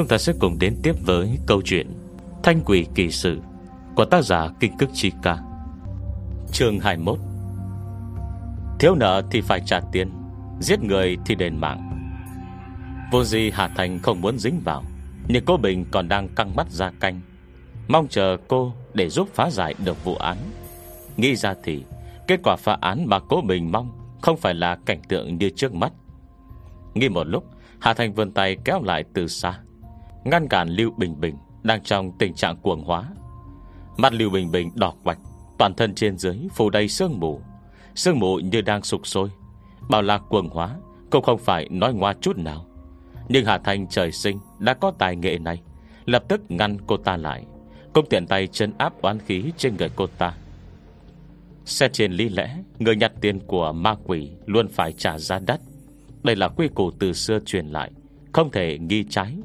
chúng ta sẽ cùng đến tiếp với câu chuyện Thanh quỷ kỳ sự Của tác giả Kinh Cức Chi Ca. Chương 21 Thiếu nợ thì phải trả tiền, Giết người thì đền mạng. Vô gì Hà Thành không muốn dính vào, Nhưng cô Bình còn đang căng mắt ra canh. Mong chờ cô để giúp phá giải được vụ án. Nghĩ ra thì, Kết quả phá án mà cố Bình mong Không phải là cảnh tượng như trước mắt. Nghĩ một lúc, Hà Thành vươn tay kéo lại từ xa. Ngăn cản Lưu Bình Bình Đang trong tình trạng cuồng hóa. Mắt Lưu Bình Bình đỏ quạch, Toàn thân trên dưới phủ đầy sương mù. Sương mù như đang sụp sôi. Bảo là cuồng hóa, Cũng không phải nói ngoa chút nào. Nhưng Hà Thanh trời sinh đã có tài nghệ này, Lập tức ngăn cô ta lại, Cũng tiện tay chân áp oán khí trên người cô ta. Xét trên lý lẽ, Người nhặt tiền của ma quỷ Luôn phải trả giá đắt. Đây là quy củ từ xưa truyền lại, Không thể nghi trái.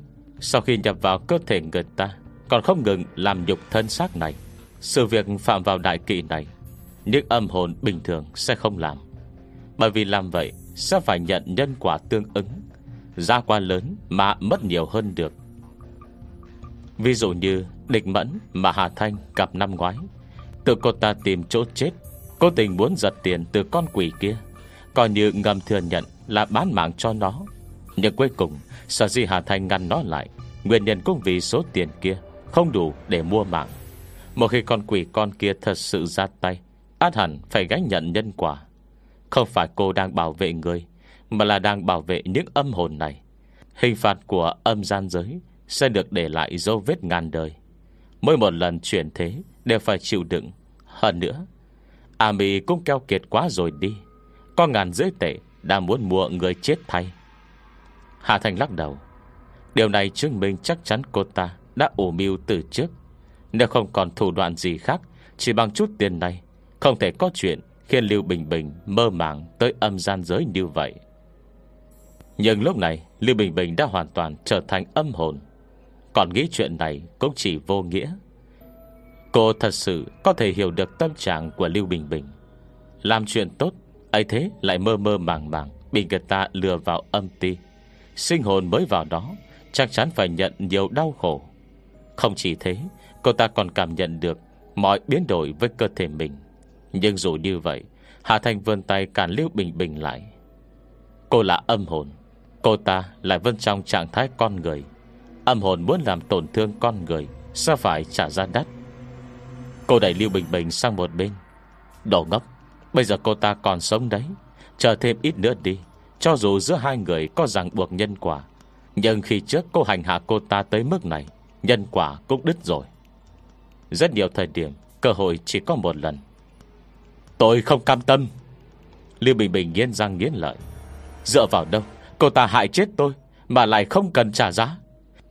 Sau khi nhập vào cơ thể người ta, Còn không ngừng làm nhục thân xác này. Sự việc phạm vào đại kỵ này, Những âm hồn bình thường sẽ không làm. Bởi vì làm vậy Sẽ phải nhận nhân quả tương ứng Ra quan lớn mà mất nhiều hơn được. Ví dụ như Địch Mẫn mà Hà Thanh gặp năm ngoái, Tự cô ta tìm chỗ chết Cô tình muốn giật tiền từ con quỷ kia Còn như ngầm thừa nhận Là bán mạng cho nó. Nhưng cuối cùng, Sở di Hà Thanh ngăn nó lại Nguyên nhân cũng vì số tiền kia, Không đủ để mua mạng. Một khi con quỷ con kia thật sự ra tay, Át hẳn phải gánh nhận nhân quả. Không phải cô đang bảo vệ người, Mà là đang bảo vệ những âm hồn này. Hình phạt của âm gian giới Sẽ được để lại dấu vết ngàn đời. Mỗi một lần chuyển thế Đều phải chịu đựng. Hơn nữa, Ami cũng keo kiệt quá rồi đi. Có ngàn dưới tệ Đã muốn mua người chết thay. Hà Thành lắc đầu. Điều này chứng minh chắc chắn cô ta Đã ủ mưu từ trước. Nếu không còn thủ đoạn gì khác, Chỉ bằng chút tiền này, Không thể có chuyện khiến Lưu Bình Bình Mơ màng tới âm gian giới như vậy. Nhưng lúc này, Lưu Bình Bình đã hoàn toàn trở thành âm hồn. Còn nghĩ chuyện này Cũng chỉ vô nghĩa. Cô thật sự có thể hiểu được tâm trạng của Lưu Bình Bình. Làm chuyện tốt, ấy thế lại mơ mơ màng màng Bị người ta lừa vào âm ti. Sinh hồn mới vào đó Chắc chắn phải nhận nhiều đau khổ. Không chỉ thế, Cô ta còn cảm nhận được Mọi biến đổi với cơ thể mình. Nhưng dù như vậy, Hà Thành vươn tay cản Lưu Bình Bình lại. Cô là âm hồn, Cô ta lại vẫn trong trạng thái con người. Âm hồn muốn làm tổn thương con người, Sao phải trả giá đắt? Cô đẩy Lưu Bình Bình sang một bên. Đồ ngốc, Bây giờ cô ta còn sống đấy. Chờ thêm ít nữa đi, Cho dù giữa hai người có ràng buộc nhân quả nhưng khi trước cô hành hạ cô ta tới mức này, Nhân quả cũng đứt rồi. Rất nhiều thời điểm, Cơ hội chỉ có một lần. Tôi không cam tâm. Lưu Bình Bình nghiến răng nghiến lợi. Dựa vào đâu, Cô ta hại chết tôi Mà lại không cần trả giá?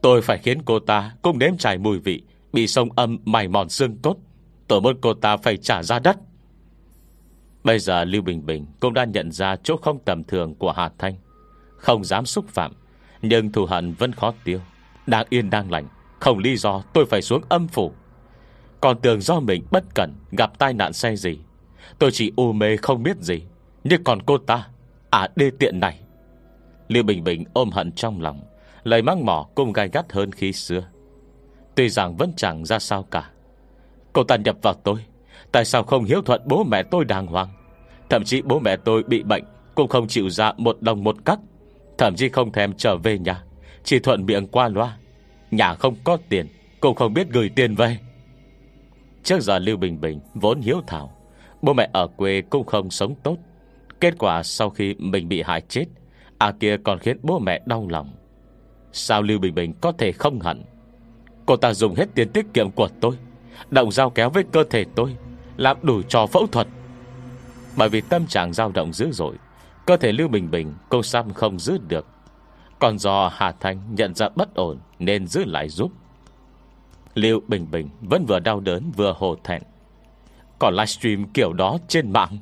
Tôi phải khiến cô ta cũng nếm trải mùi vị, Bị sông âm mài mòn xương cốt. Tôi muốn cô ta phải trả ra đất Bây giờ Lưu Bình Bình Cũng đã nhận ra chỗ không tầm thường của Hà Thanh. Không dám xúc phạm. Nhưng thù hận vẫn khó tiêu. Đang yên đang lành, Không lý do tôi phải xuống âm phủ. Còn tưởng do mình bất cẩn, Gặp tai nạn xe gì. Tôi chỉ u mê không biết gì. Nhưng còn cô ta À đê tiện này. Lưu Bình Bình ôm hận trong lòng, Lời mắng mỏ cũng gai gắt hơn khi xưa. Tuy rằng vẫn chẳng ra sao cả. Cô ta nhập vào tôi, Tại sao không hiếu thuận bố mẹ tôi đàng hoàng? Thậm chí bố mẹ tôi bị bệnh, Cũng không chịu ra một đồng một cắt. Thậm chí không thèm trở về nhà. Chỉ thuận miệng qua loa. Nhà không có tiền Cũng không biết gửi tiền về. Trước giờ Lưu Bình Bình vốn hiếu thảo. Bố mẹ ở quê cũng không sống tốt. Kết quả sau khi mình bị hại chết À kia còn khiến bố mẹ đau lòng. Sao Lưu Bình Bình có thể không hận? Cô ta dùng hết tiền tiết kiệm của tôi, Động dao kéo với cơ thể tôi, Làm đủ trò phẫu thuật. Bởi vì tâm trạng dao động dữ dội Cơ thể Lưu Bình Bình, Cô Sam không giữ được. Còn do Hà Thanh nhận ra bất ổn Nên giữ lại giúp. Lưu Bình Bình vẫn vừa đau đớn Vừa hồ thẹn. Còn livestream kiểu đó trên mạng.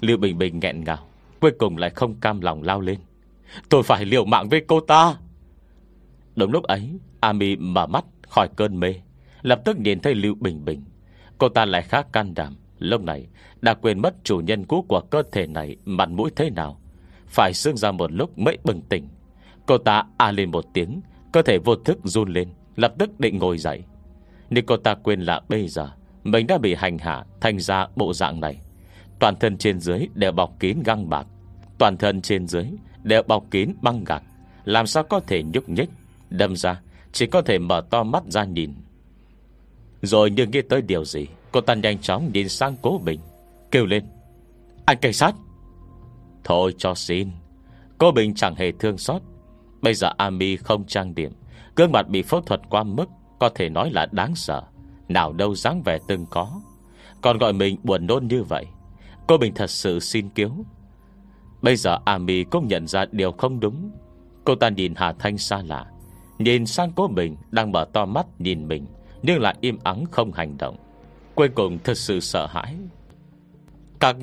Lưu Bình Bình nghẹn ngào, Cuối cùng lại không cam lòng lao lên. Tôi phải liều mạng với cô ta. Đúng lúc ấy, Ami mở mắt khỏi cơn mê, Lập tức nhìn thấy Lưu Bình Bình. Cô ta lại khá can đảm Lúc này, đã quên mất chủ nhân cũ của cơ thể này Mặt mũi thế nào. Phải xương ra một lúc mới bừng tỉnh. Cô ta a lên một tiếng, Cơ thể vô thức run lên, Lập tức định ngồi dậy. Nhưng cô ta quên là bây giờ, Mình đã bị hành hạ thành ra bộ dạng này. Toàn thân trên dưới đều bọc kín găng bạc. Toàn thân trên dưới đều bọc kín băng gạc. Làm sao có thể nhúc nhích? Đâm ra, chỉ có thể mở to mắt ra nhìn. Rồi như nghĩ tới điều gì? Cô ta nhanh chóng nhìn sang cố bình Kêu lên. Anh cảnh sát! Thôi cho xin. Cô Bình chẳng hề thương xót. Bây giờ Ami không trang điểm, Gương mặt bị phẫu thuật qua mức, Có thể nói là đáng sợ. Nào đâu dáng vẻ từng có. Còn gọi mình buồn nôn như vậy, Cô Bình thật sự xin cứu. Bây giờ Ami cũng nhận ra điều không đúng. Cô ta nhìn Hà Thanh xa lạ, Nhìn sang cô Bình Đang mở to mắt nhìn mình, Nhưng lại im ắng không hành động. Cuối cùng thật sự sợ hãi. Các,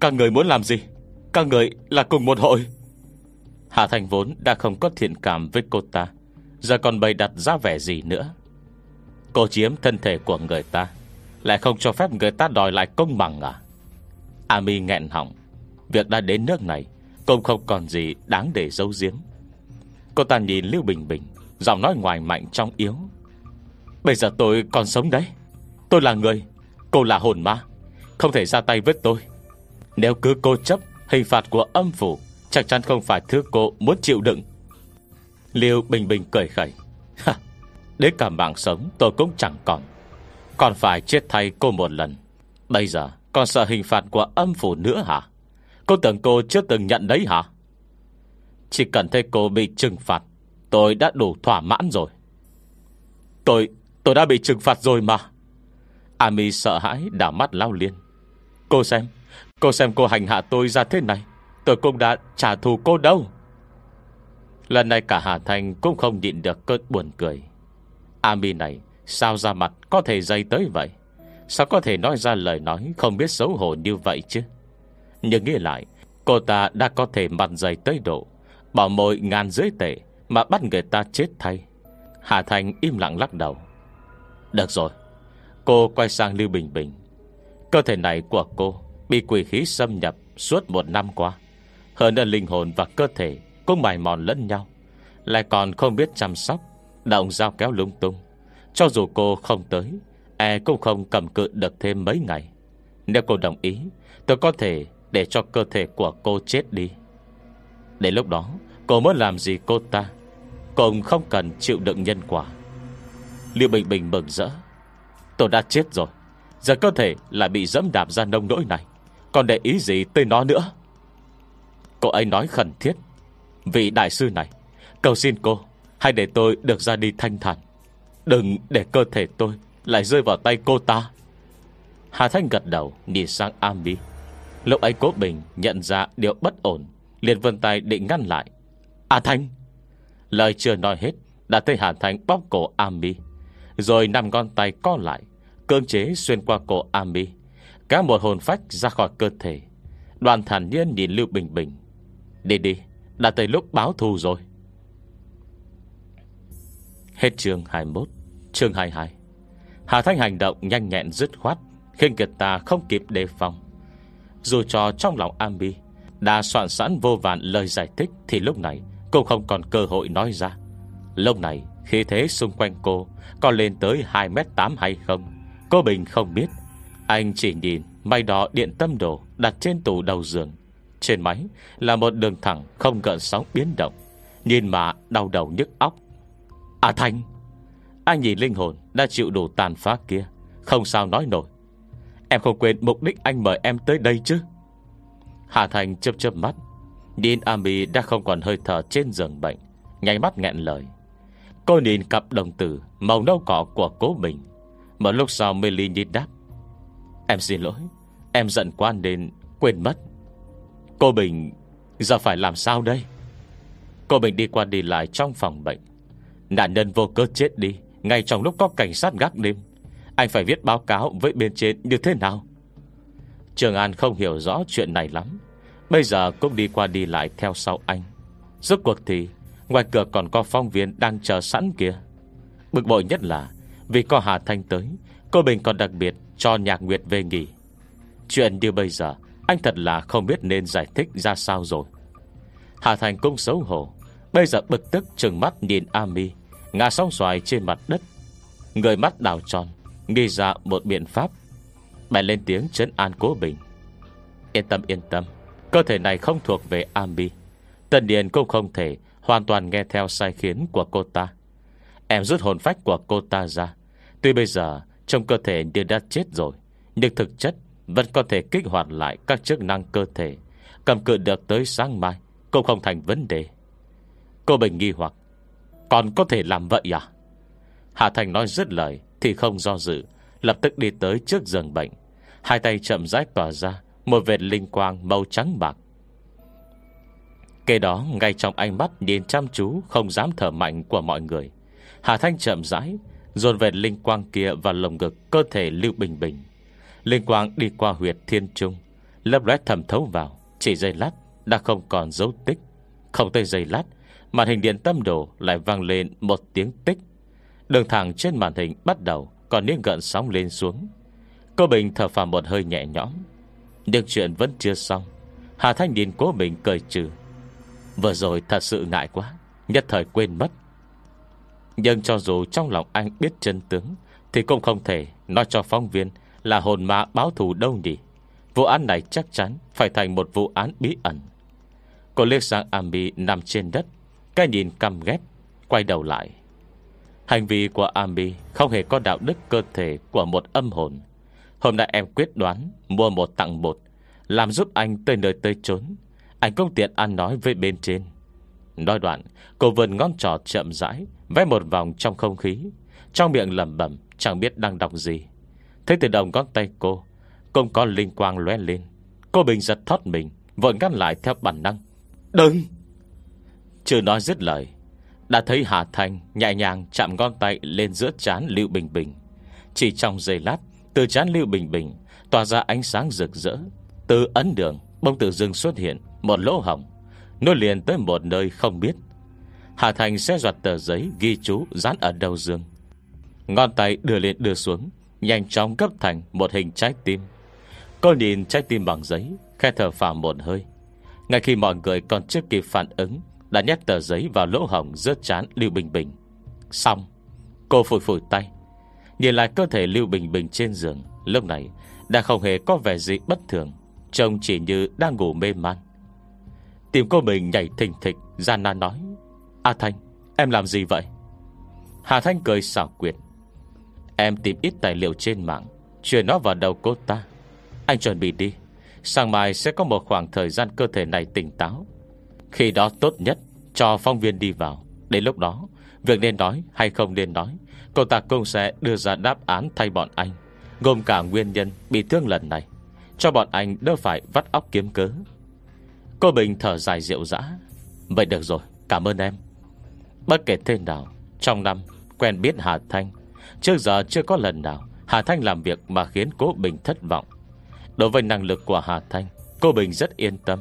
các người muốn làm gì? Các người là cùng một hội. Hà Thành vốn đã không có thiện cảm với cô ta. Giờ còn bày đặt ra vẻ gì nữa? Cô chiếm thân thể của người ta Lại không cho phép người ta đòi lại công bằng à? Ami nghẹn họng. Việc đã đến nước này Cũng không còn gì đáng để giấu giếm. Cô ta nhìn Lưu Bình Bình Giọng nói ngoài mạnh trong yếu. Bây giờ tôi còn sống đấy. Tôi là người Cô là hồn ma, Không thể ra tay với tôi. Nếu cứ cô chấp, hình phạt của âm phủ Chắc chắn không phải thứ cô muốn chịu đựng. Liêu Bình Bình cười khẩy. Đến cả mạng sống tôi cũng chẳng còn. Còn phải chết thay cô một lần. Bây giờ, còn sợ hình phạt của âm phủ nữa hả? Cô tưởng cô chưa từng nhận đấy hả? Chỉ cần thấy cô bị trừng phạt, Tôi đã đủ thỏa mãn rồi. Tôi Tôi đã bị trừng phạt rồi mà. Ami sợ hãi đảo mắt lao liên. Cô xem Cô xem cô hành hạ tôi ra thế này, Tôi cũng đã trả thù cô đâu. Lần này cả Hà Thanh Cũng không nhịn được cơn buồn cười. Ami này, Sao ra mặt có thể dây tới vậy? Sao có thể nói ra lời nói Không biết xấu hổ như vậy chứ? Nhưng nghĩ lại, Cô ta đã có thể mặt dày tới độ, Bỏ mồi ngàn dưới tệ Mà bắt người ta chết thay. Hà Thanh im lặng lắc đầu. Được rồi Cô quay sang Lưu Bình Bình. Cơ thể này của cô Bị quỷ khí xâm nhập suốt một năm qua. Hơn nữa linh hồn và cơ thể Cũng mài mòn lẫn nhau. Lại còn không biết chăm sóc Động dao kéo lung tung. Cho dù cô không tới E cũng không cầm cự được thêm mấy ngày. Nếu cô đồng ý, Tôi có thể để cho cơ thể của cô chết đi. Đến lúc đó, Cô muốn làm gì cô ta? Cũng không cần chịu đựng nhân quả. Liệu Bình Bình mừng rỡ. Tôi đã chết rồi. Giờ cơ thể lại bị dẫm đạp ra nông nỗi này. Còn để ý gì tới nó nữa? Cô ấy nói khẩn thiết. Vị đại sư này, Cầu xin cô, Hãy để tôi được ra đi thanh thản. Đừng để cơ thể tôi Lại rơi vào tay cô ta. Hà Thanh gật đầu, nhìn sang Ami Lúc ấy cố bình nhận ra điều bất ổn, liền vân tay định ngăn lại. Hà Thanh, Lời chưa nói hết, Đã thấy Hà Thanh bóp cổ Ami Rồi nằm con tay co lại. Cương chế xuyên qua cổ Ami. Các một hồn phách ra khỏi cơ thể. Đoàn thản nhiên nhìn Lưu Bình Bình. Đi đi, Đã tới lúc báo thù rồi. Hết chương 21 Chương 22 Hà Thanh hành động nhanh nhẹn dứt khoát, Khiến người ta không kịp đề phòng. Dù cho trong lòng Ambi Đã soạn sẵn vô vàn lời giải thích Thì lúc này cô không còn cơ hội nói ra. Lúc này khi thế xung quanh cô Có lên tới 2m8 hay không? Cô Bình không biết. Anh chỉ nhìn may đỏ điện tâm đồ Đặt trên tủ đầu giường. Trên máy là một đường thẳng Không gợn sóng biến động. Nhìn mà đau đầu nhức óc. À Thanh! Anh nhìn linh hồn đã chịu đủ tàn phá kia. Không sao nói nổi. Em không quên mục đích anh mời em tới đây chứ? Hà Thành chớp chớp mắt. Nhìn Ami đã không còn hơi thở trên giường bệnh. Ngay mắt nghẹn lời. Cô nhìn cặp đồng tử Màu nâu cỏ của cố mình một lúc sau mê ly nhìn đáp. Em xin lỗi, Em giận quá nên quên mất. Cô Bình, Giờ phải làm sao đây? Cô Bình đi qua đi lại trong phòng bệnh. Nạn nhân vô cơ chết đi, Ngay trong lúc có cảnh sát gác đêm. Anh phải viết báo cáo với bên trên như thế nào? Trường An không hiểu rõ chuyện này lắm. Bây giờ cũng đi qua đi lại theo sau anh. Rốt cuộc thì, Ngoài cửa còn có phong viên đang chờ sẵn kia. Bực bội nhất là vì có Hà Thanh tới Cô Bình còn đặc biệt cho Nhạc Nguyệt về nghỉ. Chuyện như bây giờ anh thật là không biết nên giải thích ra sao rồi. Hà Thành cũng xấu hổ Bây giờ bực tức trừng mắt nhìn Ami Ngã sóng xoài trên mặt đất. Người mắt đào tròn Nghi ra một biện pháp. Bèn lên tiếng trấn an cố bình. Yên tâm yên tâm Cơ thể này không thuộc về Ami, tần Điền cũng không thể Hoàn toàn nghe theo sai khiến của cô ta. Em rút hồn phách của cô ta ra Tuy bây giờ Trong cơ thể như đã chết rồi, Nhưng thực chất Vẫn có thể kích hoạt lại các chức năng cơ thể, Cầm cự được tới sáng mai Cũng không thành vấn đề. Cô Bình nghi hoặc, Còn có thể làm vậy à? Hạ Thành nói dứt lời Thì không do dự, Lập tức đi tới trước giường bệnh. Hai tay chậm rãi tỏa ra Một vệt linh quang màu trắng bạc. Kế đó, ngay trong ánh mắt Nhìn chăm chú, không dám thở mạnh của mọi người. Hà Thanh chậm rãi Dồn về linh quang kia vào lồng ngực Cơ thể Lưu Bình Bình. Linh quang đi qua huyệt thiên trung, Lấp lóe thầm thấu vào, Chỉ giây lát đã không còn dấu tích. Không tới giây lát, Màn hình điện tâm đồ lại vang lên một tiếng tích. Đường thẳng trên màn hình bắt đầu Còn những gợn sóng lên xuống. Cô Bình thở phào một hơi nhẹ nhõm, Nhưng chuyện vẫn chưa xong. Hà Thanh nhìn cố Bình cười trừ. Vừa rồi thật sự ngại quá, Nhất thời quên mất. Nhưng cho dù trong lòng anh biết chân tướng, Thì cũng không thể Nói cho phóng viên là hồn ma báo thù đâu nhỉ. Vụ án này chắc chắn Phải thành một vụ án bí ẩn. Cô liếc sang Ami nằm trên đất, Cái nhìn căm ghét, Quay đầu lại. Hành vi của Ami Không hề có đạo đức cơ thể Của một âm hồn. Hôm nay em quyết đoán Mua một tặng một, Làm giúp anh tới nơi tới chốn. Anh công tiện ăn nói với bên trên. Nói đoạn Cô vườn ngón trỏ chậm rãi Vẽ một vòng trong không khí. Trong miệng lầm bẩm Chẳng biết đang đọc gì. Thấy từ đồng ngón tay cô Cũng có linh quang lóe lên. Cô bình giật thoát mình Vội ngăn lại theo bản năng. Đừng! Chưa nói dứt lời Đã thấy Hà Thanh nhẹ nhàng chạm ngón tay Lên giữa chán Lưu Bình Bình. Chỉ trong giây lát Từ chán Lưu Bình Bình Tỏa ra ánh sáng rực rỡ. Từ ấn đường Bông tự dưng xuất hiện Một lỗ hỏng Nối liền tới một nơi không biết. Hà Thành sẽ giọt tờ giấy ghi chú Dán ở đầu giường. Ngón tay đưa lên đưa xuống, Nhanh chóng cấp thành một hình trái tim. Cô nhìn trái tim bằng giấy, Khe thở phào một hơi. Ngay khi mọi người còn chưa kịp phản ứng, Đã nhét tờ giấy vào lỗ hồng Rớt chán Lưu Bình Bình. Xong, Cô phủi phủi tay. Nhìn lại cơ thể Lưu Bình Bình trên giường, Lúc này đã không hề có vẻ gì bất thường. Trông chỉ như đang ngủ mê man. Tìm cô mình nhảy thình thịch, Gian nan nói. A Thanh, em làm gì vậy? Hà Thanh cười xảo quyệt. Em tìm ít tài liệu trên mạng, Chuyển nó vào đầu cô ta. Anh chuẩn bị đi, Sáng mai sẽ có một khoảng thời gian cơ thể này tỉnh táo. Khi đó tốt nhất, Cho phong viên đi vào. Đến lúc đó, Việc nên nói hay không nên nói, Cô ta cũng sẽ đưa ra đáp án thay bọn anh, Gồm cả nguyên nhân bị thương lần này. Cho bọn anh đỡ phải vắt óc kiếm cớ. Cô Bình thở dài rượu dã. Vậy được rồi, cảm ơn em. Bất kể thế nào, Trong năm, quen biết Hà Thanh. Trước giờ chưa có lần nào Hà Thanh làm việc mà khiến cô Bình thất vọng. Đối với năng lực của Hà Thanh Cô Bình rất yên tâm.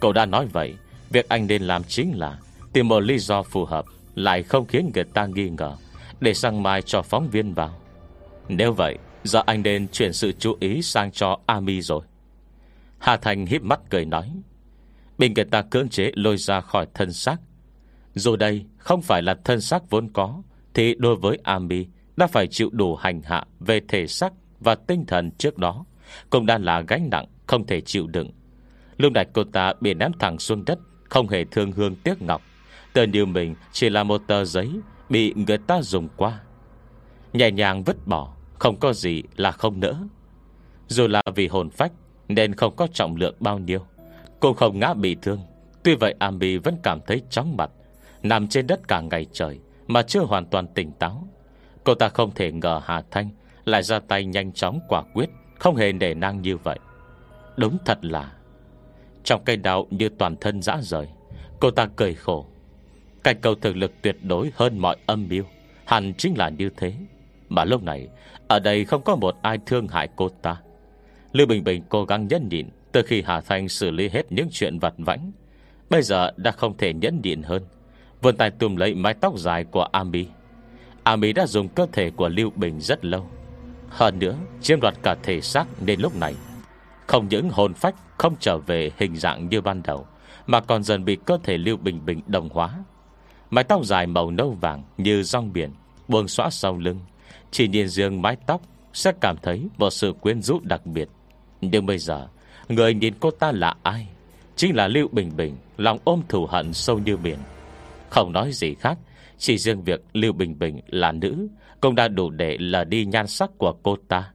Cậu đã nói vậy, Việc anh nên làm chính là Tìm một lý do phù hợp, Lại không khiến người ta nghi ngờ, Để sang mai cho phóng viên vào. Nếu vậy, Giờ anh nên chuyển sự chú ý sang cho Ami rồi. Hà Thành híp mắt cười nói Bị người ta cưỡng chế lôi ra khỏi thân xác. Dù đây không phải là thân xác vốn có, Thì đối với Ami, Đã phải chịu đủ hành hạ Về thể xác và tinh thần trước đó, Cũng đã là gánh nặng Không thể chịu đựng. Lúc này cô ta bị ném thẳng xuống đất, Không hề thương hương tiếc ngọc. Tờ điều mình chỉ là một tờ giấy Bị người ta dùng qua. Nhẹ nhàng vứt bỏ, Không có gì là không nỡ. Dù là vì hồn phách, Nên không có trọng lượng bao nhiêu. Cô không ngã bị thương. Tuy vậy Ami vẫn cảm thấy chóng mặt. Nằm trên đất cả ngày trời, Mà chưa hoàn toàn tỉnh táo. Cô ta không thể ngờ Hà Thanh Lại ra tay nhanh chóng quả quyết, Không hề nể nang như vậy. Đúng thật là, Trong cây đạo như toàn thân dã rời, Cô ta cười khổ. Cảnh cầu thực lực tuyệt đối hơn mọi âm mưu, Hẳn chính là như thế. Mà lúc này, Ở đây không có một ai thương hại cô ta. Lưu Bình Bình cố gắng nhẫn nhịn từ khi Hà Thanh xử lý hết những chuyện vặt vãnh, Bây giờ đã không thể nhẫn điện hơn. Vườn tay tùm lấy mái tóc dài của Ami. Ami đã dùng cơ thể của Lưu Bình rất lâu. Hơn nữa, Chiếm đoạt cả thể xác nên lúc này, Không những hồn phách Không trở về hình dạng như ban đầu, Mà còn dần bị cơ thể Lưu Bình Bình đồng hóa. Mái tóc dài màu nâu vàng Như rong biển, Buông xóa sau lưng. Chỉ nhìn riêng mái tóc, Sẽ cảm thấy một sự quyến rũ đặc biệt. Nhưng bây giờ Người nhìn cô ta là ai? Chính là Lưu Bình Bình, Lòng ôm thù hận sâu như biển. Không nói gì khác, Chỉ riêng việc Lưu Bình Bình là nữ, Cũng đã đủ để là đi nhan sắc của cô ta.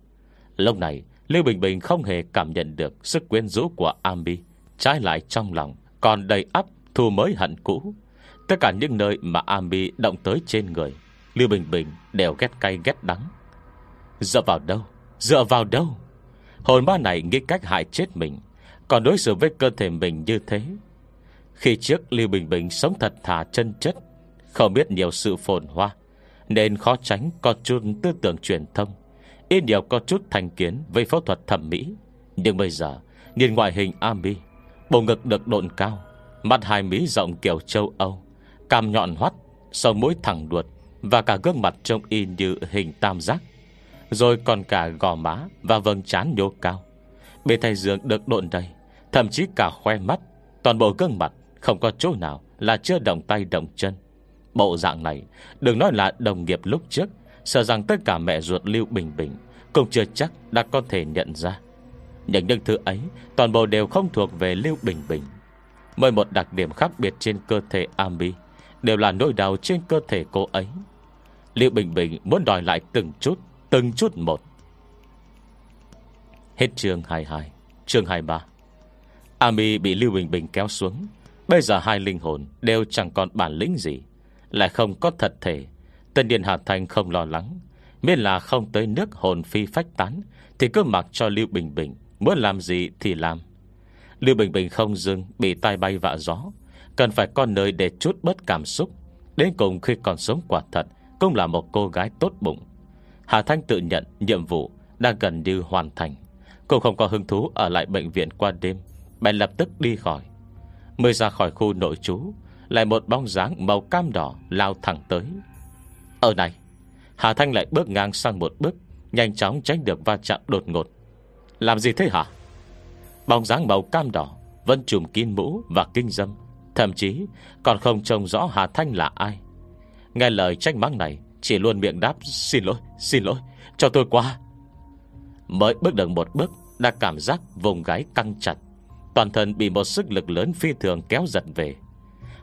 Lúc này, Lưu Bình Bình không hề cảm nhận được Sức quyến rũ của Ami Trái lại trong lòng, Còn đầy ắp thù mới hận cũ. Tất cả những nơi mà Ami động tới trên người, Lưu Bình Bình đều ghét cay ghét đắng. Dựa vào đâu? Dựa vào đâu? Hồn ma này nghĩ cách hại chết mình, Còn đối xử với cơ thể mình như thế. Khi trước Lưu Bình Bình sống thật thà chân chất, Không biết nhiều sự phồn hoa, Nên khó tránh có chút tư tưởng truyền thông. Ít nhiều có chút thành kiến Với phẫu thuật thẩm mỹ. Nhưng bây giờ, Nhìn ngoại hình Ami, Bộ ngực được độn cao, Mắt hai mí rộng kiểu châu Âu Cam nhọn hoắt Sông mũi thẳng đuột Và cả gương mặt trông in như hình tam giác. Rồi còn cả gò má Và vầng trán nhô cao. Bề thay dương được độn đầy, Thậm chí cả khoe mắt, Toàn bộ gương mặt không có chỗ nào Là chưa động tay động chân. Bộ dạng này, Đừng nói là đồng nghiệp lúc trước, Sợ rằng tất cả mẹ ruột Lưu Bình Bình Cũng chưa chắc đã có thể nhận ra. Những những thứ ấy Toàn bộ đều không thuộc về Lưu Bình Bình. Mỗi một đặc điểm khác biệt trên cơ thể Ami Đều là nỗi đau trên cơ thể cô ấy. Lưu Bình Bình muốn đòi lại từng chút Từng chút một. Hết chương 22 Chương 23 Ami bị Lưu Bình Bình kéo xuống. Bây giờ hai linh hồn đều chẳng còn bản lĩnh gì. Lại không có thật thể. Tân Điền Hà Thành không lo lắng. Miễn là không tới nước hồn phi phách tán, Thì cứ mặc cho Lưu Bình Bình. Muốn làm gì thì làm. Lưu Bình Bình không dừng, Bị tai bay vạ gió. Cần phải con nơi để chút bớt cảm xúc. Đến cùng khi còn sống quả thật, Cũng là một cô gái tốt bụng. Hà Thanh tự nhận nhiệm vụ Đang gần như hoàn thành. Cô không có hứng thú ở lại bệnh viện qua đêm. Bèn lập tức đi khỏi. Mới ra khỏi khu nội trú, Lại một bóng dáng màu cam đỏ Lao thẳng tới. Ở này, Hà Thanh lại bước ngang sang một bước, Nhanh chóng tránh được va chạm đột ngột. Làm gì thế hả? Bóng dáng màu cam đỏ Vẫn trùm kín mũ và kinh dâm, Thậm chí còn không trông rõ Hà Thanh là ai. Nghe lời trách mắng này chỉ luôn miệng đáp Xin lỗi, xin lỗi, cho tôi qua. Mới bước được một bước Đã cảm giác vùng gáy căng chặt. Toàn thân bị một sức lực lớn phi thường kéo giật về.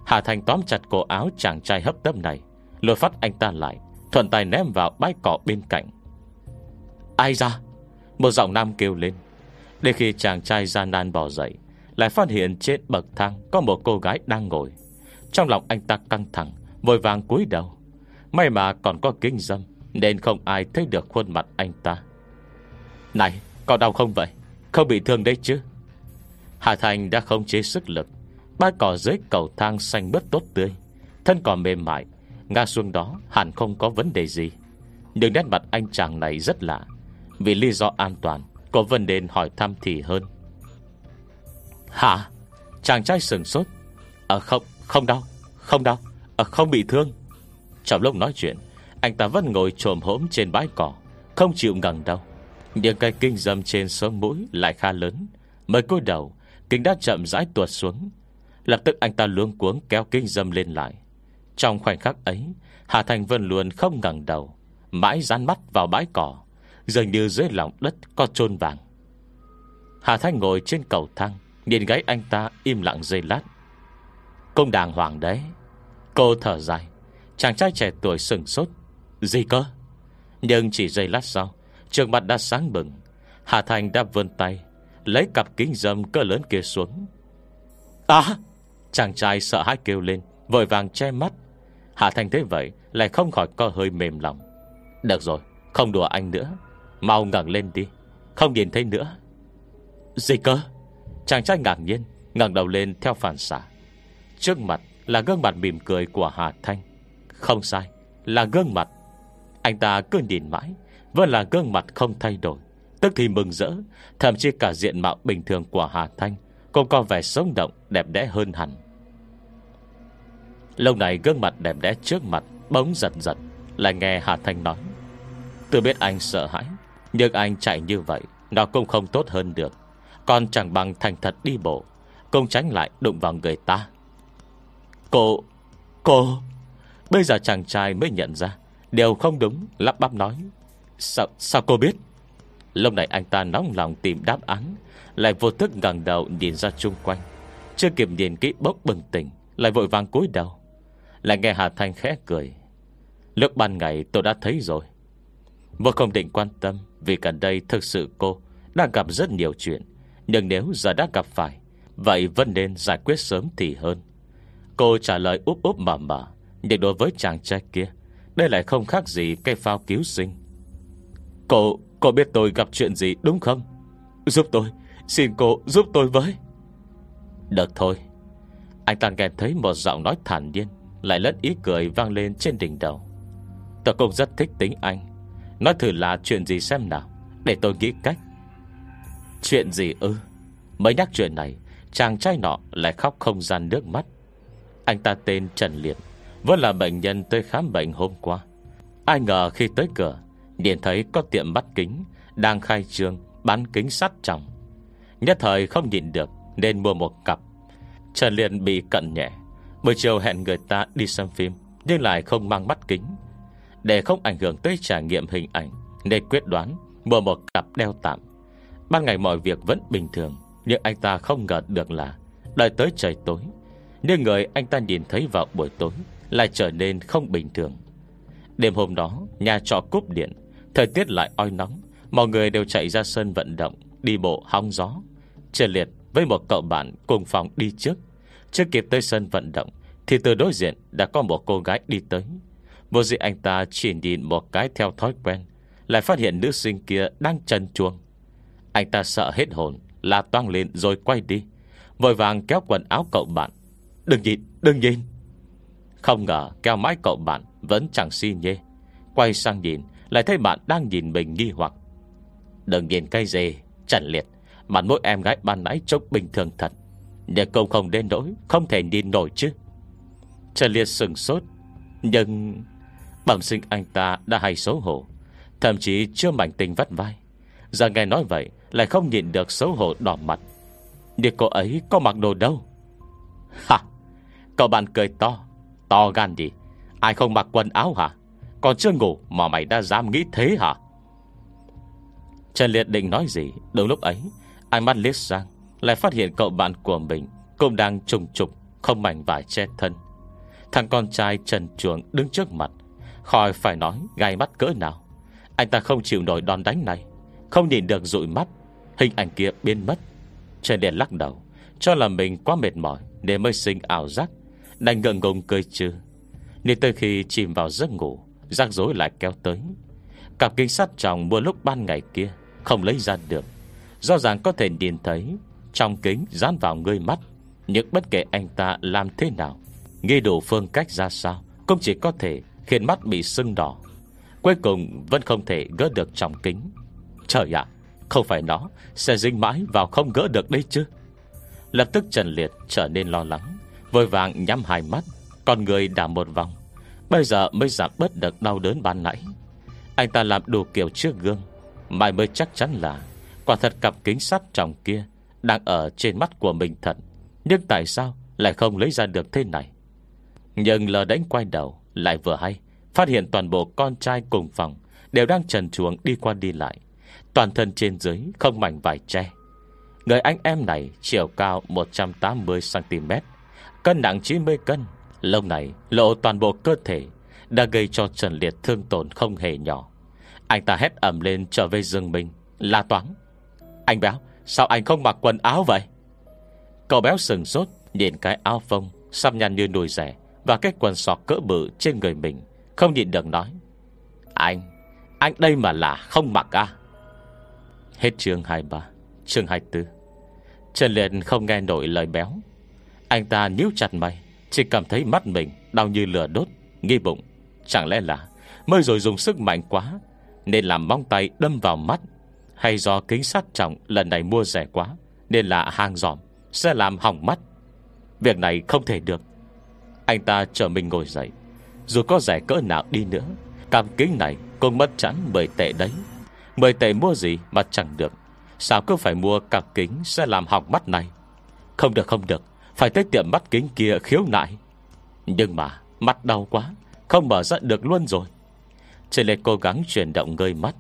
Hà thành tóm chặt cổ áo chàng trai hấp tấp này Lôi phát anh ta lại Thuận tay ném vào bãi cỏ bên cạnh. Ai ra? Một giọng nam kêu lên. Để khi chàng trai ra nan bỏ dậy Lại phát hiện trên bậc thang Có một cô gái đang ngồi. Trong lòng anh ta căng thẳng Vội vàng cúi đầu. May mà còn có kính dâm, Nên không ai thấy được khuôn mặt anh ta. Này, có đau không vậy? Không bị thương đấy chứ? Hà Thành đã không chế sức lực Bãi cỏ dưới cầu thang xanh bớt tốt tươi, Thân cỏ mềm mại, Ngã xuống đó hẳn không có vấn đề gì. Nhưng nét mặt anh chàng này rất lạ, Vì lý do an toàn, Cô Vân đề hỏi thăm thì hơn. Hả? Chàng trai sừng sốt. Ờ không không đau Không đau Ờ không bị thương. Trong lúc nói chuyện, Anh ta vẫn ngồi trồm hổm trên bãi cỏ, Không chịu ngẩng đâu Những cây kinh dâm trên sống mũi lại khá lớn. Mới cúi đầu Kính đã chậm rãi tuột xuống. Lập tức anh ta luống cuống kéo kinh dâm lên lại. Trong khoảnh khắc ấy, Hà Thành Vân luôn không ngẩng đầu, Mãi dán mắt vào bãi cỏ, Dường như dưới lòng đất có trôn vàng. Hà Thanh ngồi trên cầu thang, Nhìn gáy anh ta im lặng dây lát. Công đàng hoàng đấy. Cô thở dài. Chàng trai trẻ tuổi sừng sốt. Gì cơ? Nhưng chỉ giây lát sau Trường mặt đã sáng bừng. Hà Thành đã vươn tay Lấy cặp kính dâm cỡ lớn kia xuống. À! Chàng trai sợ hãi kêu lên Vội vàng che mắt. Hà Thành thế vậy Lại không khỏi co hơi mềm lòng. Được rồi Không đùa anh nữa. Mau ngẩng lên đi Không nhìn thấy nữa. Gì cơ? Chàng trai ngạc nhiên ngẩng đầu lên theo phản xạ. Trước mặt là gương mặt mỉm cười của Hà Thanh không sai, Là gương mặt. Anh ta cứ nhìn mãi, Vẫn là gương mặt không thay đổi. Tức thì mừng rỡ, Thậm chí cả diện mạo bình thường của Hà Thanh Cũng có vẻ sống động, đẹp đẽ hơn hẳn. Lâu này gương mặt đẹp đẽ trước mặt, bóng giật giật, Lại nghe Hà Thanh nói. Tôi biết anh sợ hãi, Nhưng anh chạy như vậy, Nó cũng không tốt hơn được. Còn chẳng bằng thành thật đi bộ công tránh lại đụng vào người ta. Cô Cô. Bây giờ chàng trai mới nhận ra Điều không đúng lắp bắp nói. Sao, sao cô biết? Lúc này anh ta nóng lòng tìm đáp án Lại vô thức ngẩng đầu nhìn ra chung quanh. Chưa kịp nhìn kỹ bốc bừng tỉnh Lại vội vàng cúi đầu. Lại nghe Hà Thanh khẽ cười. Lúc ban ngày tôi đã thấy rồi. Vô không định quan tâm Vì gần đây thực sự cô Đang gặp rất nhiều chuyện. Nhưng nếu giờ đã gặp phải Vậy vẫn nên giải quyết sớm thì hơn. Cô trả lời úp úp mà mà nhưng đối với chàng trai kia Đây lại không khác gì cây phao cứu sinh. Cô, cô biết tôi gặp chuyện gì đúng không? Giúp tôi, xin cô giúp tôi với. Được thôi. Anh ta nghe thấy một giọng nói thản nhiên Lại lẫn ý cười vang lên trên đỉnh đầu. Tôi cũng rất thích tính anh. Nói thử là chuyện gì xem nào Để tôi nghĩ cách. Chuyện gì ư? Mới nhắc chuyện này Chàng trai nọ lại khóc không gian nước mắt. Anh ta tên Trần Liệt. Vẫn là bệnh nhân tới khám bệnh hôm qua. Ai ngờ khi tới cửa Nhìn thấy có tiệm bắt kính, Đang khai trương, bán kính sắt trong Nhất thời không nhìn được, Nên mua một cặp. Trần liền bị cận nhẹ. Buổi chiều hẹn người ta đi xem phim, Nhưng lại không mang mắt kính. Để không ảnh hưởng tới trải nghiệm hình ảnh, Nên quyết đoán mua một cặp đeo tạm. Ban ngày mọi việc vẫn bình thường, Nhưng anh ta không ngờ được là Đợi tới trời tối. Nhưng người anh ta nhìn thấy vào buổi tối lại trở nên không bình thường. Đêm hôm đó Nhà trọ cúp điện. Thời tiết lại oi nóng. Mọi người đều chạy ra sân vận động Đi bộ hóng gió. Trần Liệt với một cậu bạn cùng phòng đi trước. Chưa kịp tới sân vận động Thì từ đối diện đã có một cô gái đi tới. Vô dị anh ta chỉ nhìn một cái theo thói quen Lại phát hiện nữ sinh kia đang chân chuông Anh ta sợ hết hồn Là toang lên rồi quay đi Vội vàng kéo quần áo cậu bạn. Đừng nhìn, đừng nhìn. Không ngờ kéo mái cậu bạn Vẫn chẳng si nhê. Quay sang nhìn, Lại thấy bạn đang nhìn mình nghi hoặc. Đừng nhìn cây dê Trần liệt Mặt mỗi em gái ban nãy trông bình thường thật. Nhưng cậu không đến nỗi Không thể nhìn nổi chứ. Trần liệt sừng sốt. Nhưng Bẩm sinh anh ta đã hay xấu hổ, Thậm chí chưa mảnh tình vắt vai. Giờ nghe nói vậy, Lại không nhìn được xấu hổ đỏ mặt. Nhưng cô ấy có mặc đồ đâu? Hả Cậu bạn cười to. To gan đi. Ai không mặc quần áo hả? Còn chưa ngủ mà mày đã dám nghĩ thế hả? Trần Liệt định nói gì? Đúng lúc ấy, Ánh mắt liếc sang, Lại phát hiện cậu bạn của mình Cũng đang trùng trục, Không mảnh vải che thân. Thằng con trai Trần Chuồng đứng trước mặt, Khỏi phải nói gai mắt cỡ nào. Anh ta không chịu nổi đòn đánh này, Không nhìn được dụi mắt, Hình ảnh kia biến mất. Trần Liệt lắc đầu, Cho là mình quá mệt mỏi Để mới sinh ảo giác. Đành ngượng ngùng cười trừ. Nên tới khi chìm vào giấc ngủ, Rắc rối lại kéo tới. Cặp kính sắt trong mua lúc ban ngày kia Không lấy ra được. Do ràng có thể nhìn thấy, Trong kính dán vào người mắt Nhưng bất kể anh ta làm thế nào Nghi đủ phương cách ra sao Cũng chỉ có thể khiến mắt bị sưng đỏ. Cuối cùng vẫn không thể gỡ được trong kính. Trời ạ, Không phải nó sẽ dính mãi vào không gỡ được đây chứ. Lập tức Trần Liệt trở nên lo lắng. Vội vàng nhắm hai mắt, Con người đảo một vòng. Bây giờ mới giảm bớt được đau đớn ban nãy. Anh ta làm đủ kiểu trước gương. Mai mới chắc chắn là Quả thật cặp kính sắt trong kia Đang ở trên mắt của mình thật. Nhưng tại sao lại không lấy ra được thế này? Nhưng lờ đánh quay đầu, Lại vừa hay, Phát hiện toàn bộ con trai cùng phòng Đều đang trần chuồng đi qua đi lại. Toàn thân trên dưới không mảnh vải che. Người anh em này chiều cao 180cm Cân nặng 90 cân Lông này lộ toàn bộ cơ thể, Đã gây cho Trần Liệt thương tổn không hề nhỏ. Anh ta hét ẩm lên trở về rừng mình, La toán Anh béo, sao anh không mặc quần áo vậy? Cậu béo sừng sốt, Nhìn cái áo phông, Xăm nhăn như đùi rẻ Và cái quần sọt cỡ bự trên người mình, Không nhìn được nói. Anh Anh đây mà là không mặc à? Hết chương 23 Chương 24 Trần Liệt không nghe nổi lời béo. Anh ta nhíu chặt mày, Chỉ cảm thấy mắt mình đau như lửa đốt, Nghi bụng. Chẳng lẽ là mới rồi dùng sức mạnh quá, Nên làm mong tay đâm vào mắt? Hay do kính sắt trọng lần này mua rẻ quá, Nên là hàng giòm Sẽ làm hỏng mắt? Việc này không thể được. Anh ta chờ mình ngồi dậy. Dù có rẻ cỡ nào đi nữa, Cam kính này cũng mất chắn 10 tệ đấy. 10 tệ mua gì mà chẳng được. Sao cứ phải mua cặp kính Sẽ làm hỏng mắt này? Không được không được. Phải tới tiệm mắt kính kia khiếu nại. Nhưng mà mắt đau quá Không mở ra được luôn rồi. Trần Liệt cố gắng chuyển động ngơi mắt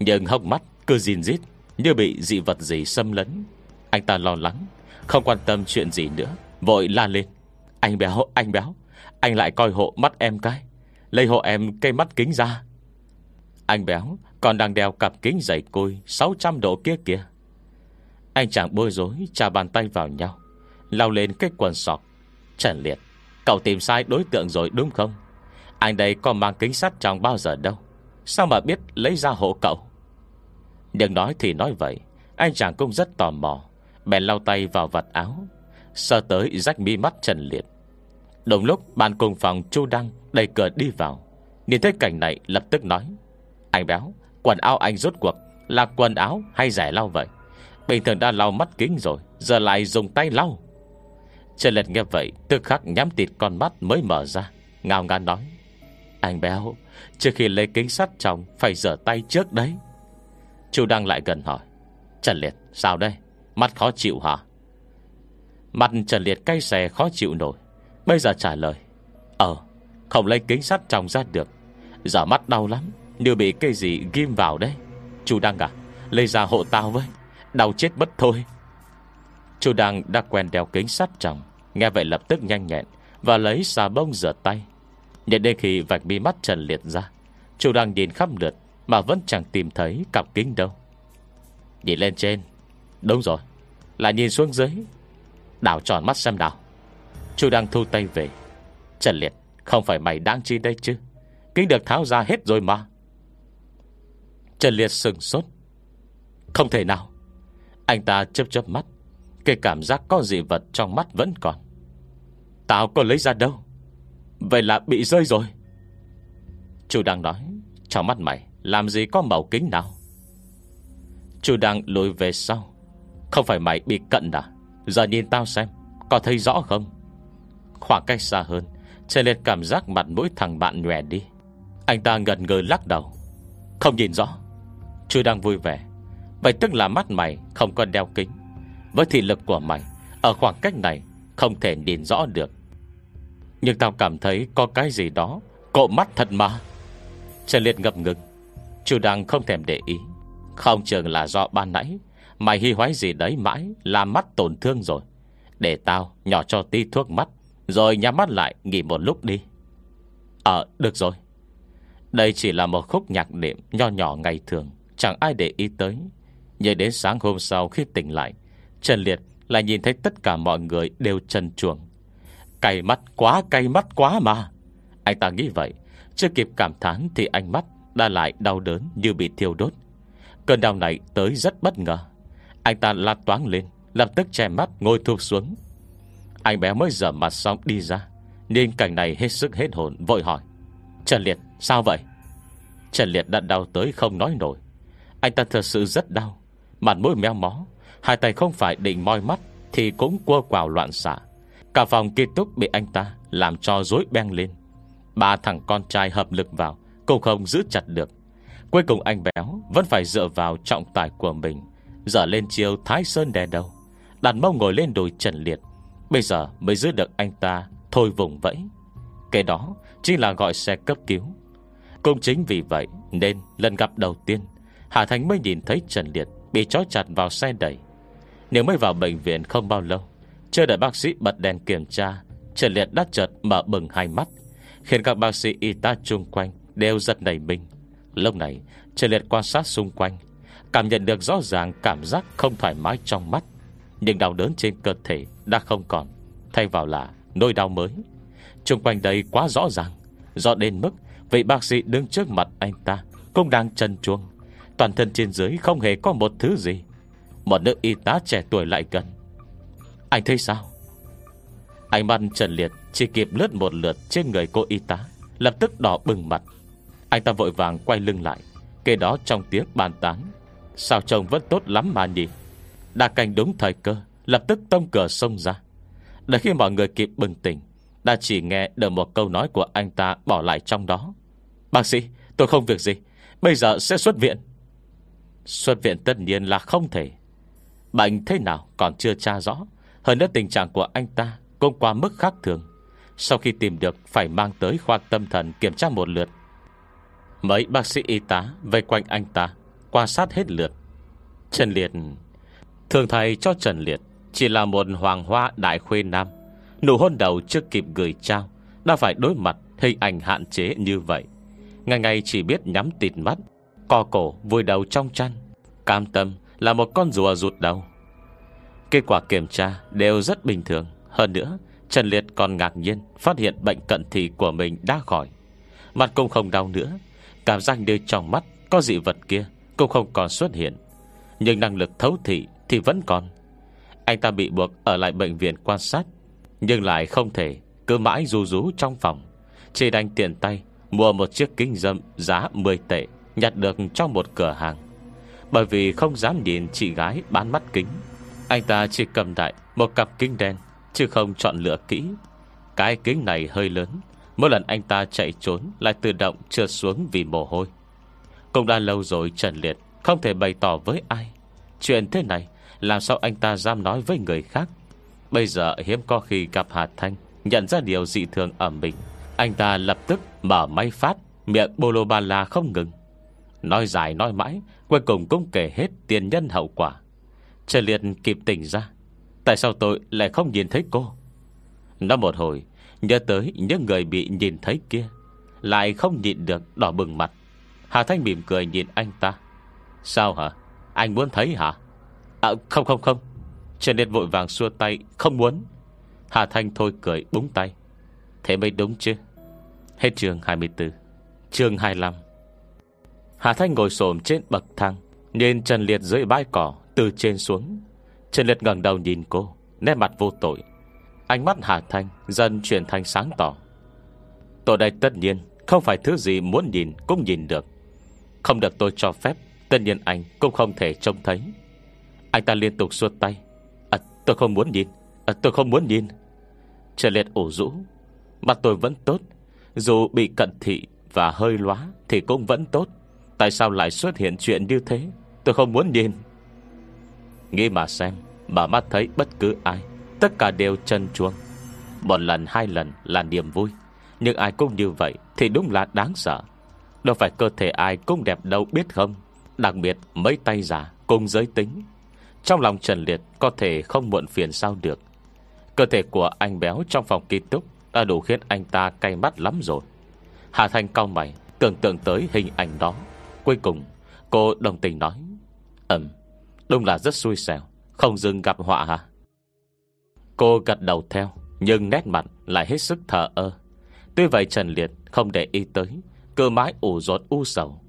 Nhưng hốc mắt cứ gìn rít Như bị dị vật gì xâm lấn. Anh ta lo lắng Không quan tâm chuyện gì nữa Vội la lên. Anh béo, anh béo Anh lại coi hộ mắt em cái Lấy hộ em cây mắt kính ra. Anh béo còn đang đeo cặp kính dày côi 600 độ kia kìa. Anh chàng bối rối Chà bàn tay vào nhau. Lao lên cái quần sọc Trần Liệt, Cậu tìm sai đối tượng rồi đúng không? Anh đây có mang kính sắt trong bao giờ đâu. Sao mà biết lấy ra hộ cậu? Đừng nói thì nói vậy, Anh chàng cũng rất tò mò. Bèn lau tay vào vạt áo. Sơ tới rách mi mắt Trần Liệt. Đồng lúc bạn cùng phòng Chu Đăng Đẩy cửa đi vào. Nhìn thấy cảnh này lập tức nói, Anh béo, Quần áo anh rốt cuộc Là quần áo hay rẻ lau vậy? Bình thường đã lau mắt kính rồi, Giờ lại dùng tay lau. Trần Liệt nghe vậy, Tức khắc nhắm tịt con mắt mới mở ra Ngào ngán nói, Anh béo Trước khi lấy kính sắt trong, Phải rửa tay trước đấy. Chú đang lại gần hỏi, Trần Liệt, sao đây? Mắt khó chịu hả? Mặt Trần Liệt cay xè khó chịu nổi, Bây giờ trả lời Ờ không lấy kính sắt trong ra được. Giờ mắt đau lắm, Như bị cây gì ghim vào đấy. Chú Đăng à Lấy ra hộ tao với, Đau chết bất thôi. Chú Đăng đã quen đeo kính sắt chồng, Nghe vậy lập tức nhanh nhẹn Và lấy xà bông rửa tay. Nhận đến khi vạch mi mắt Trần Liệt ra Chú Đăng nhìn khắp lượt Mà vẫn chẳng tìm thấy cặp kính đâu. Nhìn lên trên. Đúng rồi lại nhìn xuống dưới. Đảo tròn mắt xem nào. Chú Đăng thu tay về. Trần Liệt Không phải mày đang chi đây chứ? Kính được tháo ra hết rồi mà. Trần Liệt sừng sốt. Không thể nào. Anh ta chớp chớp mắt. Cái cảm giác có dị vật trong mắt vẫn còn. Tao có lấy ra đâu? Vậy là bị rơi rồi. Chú đang nói, Trong mắt mày, làm gì có màu kính nào? Chú đang lùi về sau. Không phải mày bị cận à? Giờ nhìn tao xem, Có thấy rõ không? Khoảng cách xa hơn Trên Liệt cảm giác mặt mũi thằng bạn nhòe đi. Anh ta ngần ngừ lắc đầu. Không nhìn rõ. Chú đang vui vẻ. Vậy tức là mắt mày không có đeo kính. Với thị lực của mày, Ở khoảng cách này không thể nhìn rõ được. Nhưng tao cảm thấy Có cái gì đó Cộ mắt thật mà. Trần Liệt ngập ngừng Chú đang không thèm để ý. Không chừng là do ban nãy, Mày hy hoái gì đấy mãi Làm mắt tổn thương rồi. Để tao nhỏ cho tí thuốc mắt, Rồi nhắm mắt lại nghỉ một lúc đi. Ờ được rồi. Đây chỉ là một khúc nhạc niệm Nho nhỏ ngày thường, Chẳng ai để ý tới. Nhưng đến sáng hôm sau khi tỉnh lại Trần Liệt lại nhìn thấy tất cả mọi người Đều trần chuồng. Cay mắt quá, cay mắt quá mà. Anh ta nghĩ vậy, Chưa kịp cảm thán thì ánh mắt Đã lại đau đớn như bị thiêu đốt. Cơn đau này tới rất bất ngờ. Anh ta la toáng lên, Lập tức che mắt ngồi thụp xuống. Anh bé mới dở mặt xong đi ra Nên cảnh này hết sức hết hồn, Vội hỏi, Trần Liệt, sao vậy? Trần Liệt đã đau tới không nói nổi. Anh ta thật sự rất đau, Mặt mũi meo mó Hai tay không phải định moi mắt Thì cũng quơ quào loạn xạ. Cả phòng ký túc bị anh ta Làm cho rối beng lên. Ba thằng con trai hợp lực vào, Cũng không giữ chặt được. Cuối cùng anh béo vẫn phải dựa vào trọng tài của mình, dở lên chiều Thái Sơn đè đầu. Đàn mông ngồi lên đồi Trần Liệt. Bây giờ mới giữ được anh ta Thôi vùng vẫy. Cái đó chính là gọi xe cấp cứu. Cũng chính vì vậy Nên lần gặp đầu tiên, Hà Thành mới nhìn thấy Trần Liệt Bị trói chặt vào xe đẩy. Nếu mới vào bệnh viện không bao lâu Chưa đợi bác sĩ bật đèn kiểm tra Trần Liệt đắt chợt mở bừng hai mắt, Khiến các bác sĩ y tá chung quanh Đều giật nảy mình. Lúc này Trần Liệt quan sát xung quanh, Cảm nhận được rõ ràng cảm giác không thoải mái trong mắt. Nhưng đau đớn trên cơ thể Đã không còn, Thay vào là nỗi đau mới. Trung quanh đây quá rõ ràng, Rõ đến mức Vị bác sĩ đứng trước mặt anh ta Cũng đang chân chuông Toàn thân trên dưới không hề có một thứ gì một nữ y tá trẻ tuổi lại gần. Anh thấy sao? Anh mắt Trần Liệt Chỉ kịp lướt một lượt trên người cô y tá, Lập tức đỏ bừng mặt. Anh ta vội vàng quay lưng lại, Kể đó trong tiếng bàn tán. Sao trông vẫn tốt lắm mà nhỉ? Đà cảnh đúng thời cơ, Lập tức tông cửa xông ra. Để khi mọi người kịp bừng tỉnh, Đã chỉ nghe được một câu nói của anh ta Bỏ lại trong đó. Bác sĩ, tôi không việc gì, Bây giờ sẽ xuất viện. Xuất viện tất nhiên là không thể. Bệnh thế nào còn chưa tra rõ. Hơn nữa tình trạng của anh ta Cũng qua mức khác thường. Sau khi tìm được, Phải mang tới khoa tâm thần kiểm tra một lượt. Mấy bác sĩ y tá Vây quanh anh ta, Quan sát hết lượt. Trần Liệt, Thường thầy cho Trần Liệt Chỉ là một hoàng hoa đại khuê nam. Nụ hôn đầu chưa kịp gửi trao, Đã phải đối mặt hình ảnh hạn chế như vậy. Ngày ngày chỉ biết nhắm tịt mắt, Co cổ vùi đầu trong chăn, Cam tâm là một con rùa rụt đầu. Kết quả kiểm tra đều rất bình thường. Hơn nữa, Trần Liệt còn ngạc nhiên Phát hiện bệnh cận thị của mình đã khỏi. Mặt cũng không đau nữa. Cảm giác như trong mắt có dị vật kia Cũng không còn xuất hiện. Nhưng năng lực thấu thị thì vẫn còn. Anh ta bị buộc ở lại bệnh viện quan sát, Nhưng lại không thể Cứ mãi rú rú trong phòng. Chỉ đành tiền tay Mua một chiếc kính dâm giá 10 tệ Nhặt được trong một cửa hàng. Bởi vì không dám nhìn chị gái bán mắt kính. Anh ta chỉ cầm đại Một cặp kính đen, Chứ không chọn lựa kỹ. Cái kính này hơi lớn, Mỗi lần anh ta chạy trốn Lại tự động trượt xuống vì mồ hôi. Cũng đã lâu rồi Trần Liệt Không thể bày tỏ với ai. Chuyện thế này, Làm sao anh ta dám nói với người khác? Bây giờ hiếm có khi gặp Hà Thanh, Nhận ra điều dị thường ở mình. Anh ta lập tức mở máy phát, Miệng bô lô ba la không ngừng. Nói dài nói mãi Cuối cùng cũng kể hết tiền nhân hậu quả. Trần Liệt kịp tỉnh ra. Tại sao tôi lại không nhìn thấy cô? Nó một hồi, Nhớ tới những người bị nhìn thấy kia, Lại không nhịn được đỏ bừng mặt. Hà Thanh mỉm cười nhìn anh ta. Sao hả? Anh muốn thấy hả? À không không không. Trần Liệt vội vàng xua tay, Không muốn. Hà Thanh thôi cười, búng tay. Thế mới đúng chứ. Hết trường 24 Trường 25 Hà Thanh ngồi xổm trên bậc thang Nhìn Trần Liệt dưới bãi cỏ Từ trên xuống. Trần Liệt ngẩng đầu nhìn cô Nét mặt vô tội. Ánh mắt Hà Thanh dần chuyển thành sáng tỏ. Tôi đây tất nhiên Không phải thứ gì muốn nhìn cũng nhìn được. Không được tôi cho phép Tất nhiên anh cũng không thể trông thấy. Anh ta liên tục xuốt tay. À, Tôi không muốn nhìn. À, Tôi không muốn nhìn. Trần Liệt ủ rũ. Mặt tôi vẫn tốt. Dù bị cận thị và hơi lóa Thì cũng vẫn tốt. Tại sao lại xuất hiện chuyện như thế? Tôi không muốn nhìn. Nghĩ mà xem, Bà mắt thấy bất cứ ai. Tất cả đều chân chuông Một lần, hai lần là niềm vui. Nhưng ai cũng như vậy Thì đúng là đáng sợ. Đâu phải cơ thể ai cũng đẹp đâu, biết không? Đặc biệt, mấy tay giả cùng giới tính. Trong lòng Trần Liệt Có thể không muộn phiền sao được. Cơ thể của anh béo trong phòng ký túc Đã đủ khiến anh ta cay mắt lắm rồi. Hà Thanh cao mày, Tưởng tượng tới hình ảnh đó. Cuối cùng, cô đồng tình nói, Ừm, Đúng là rất xui xẻo, Không dừng gặp họa hả? Cô gật đầu theo, Nhưng nét mặt lại hết sức thờ ơ. Tuy vậy Trần Liệt không để ý tới Cơ mái ủ rột u sầu.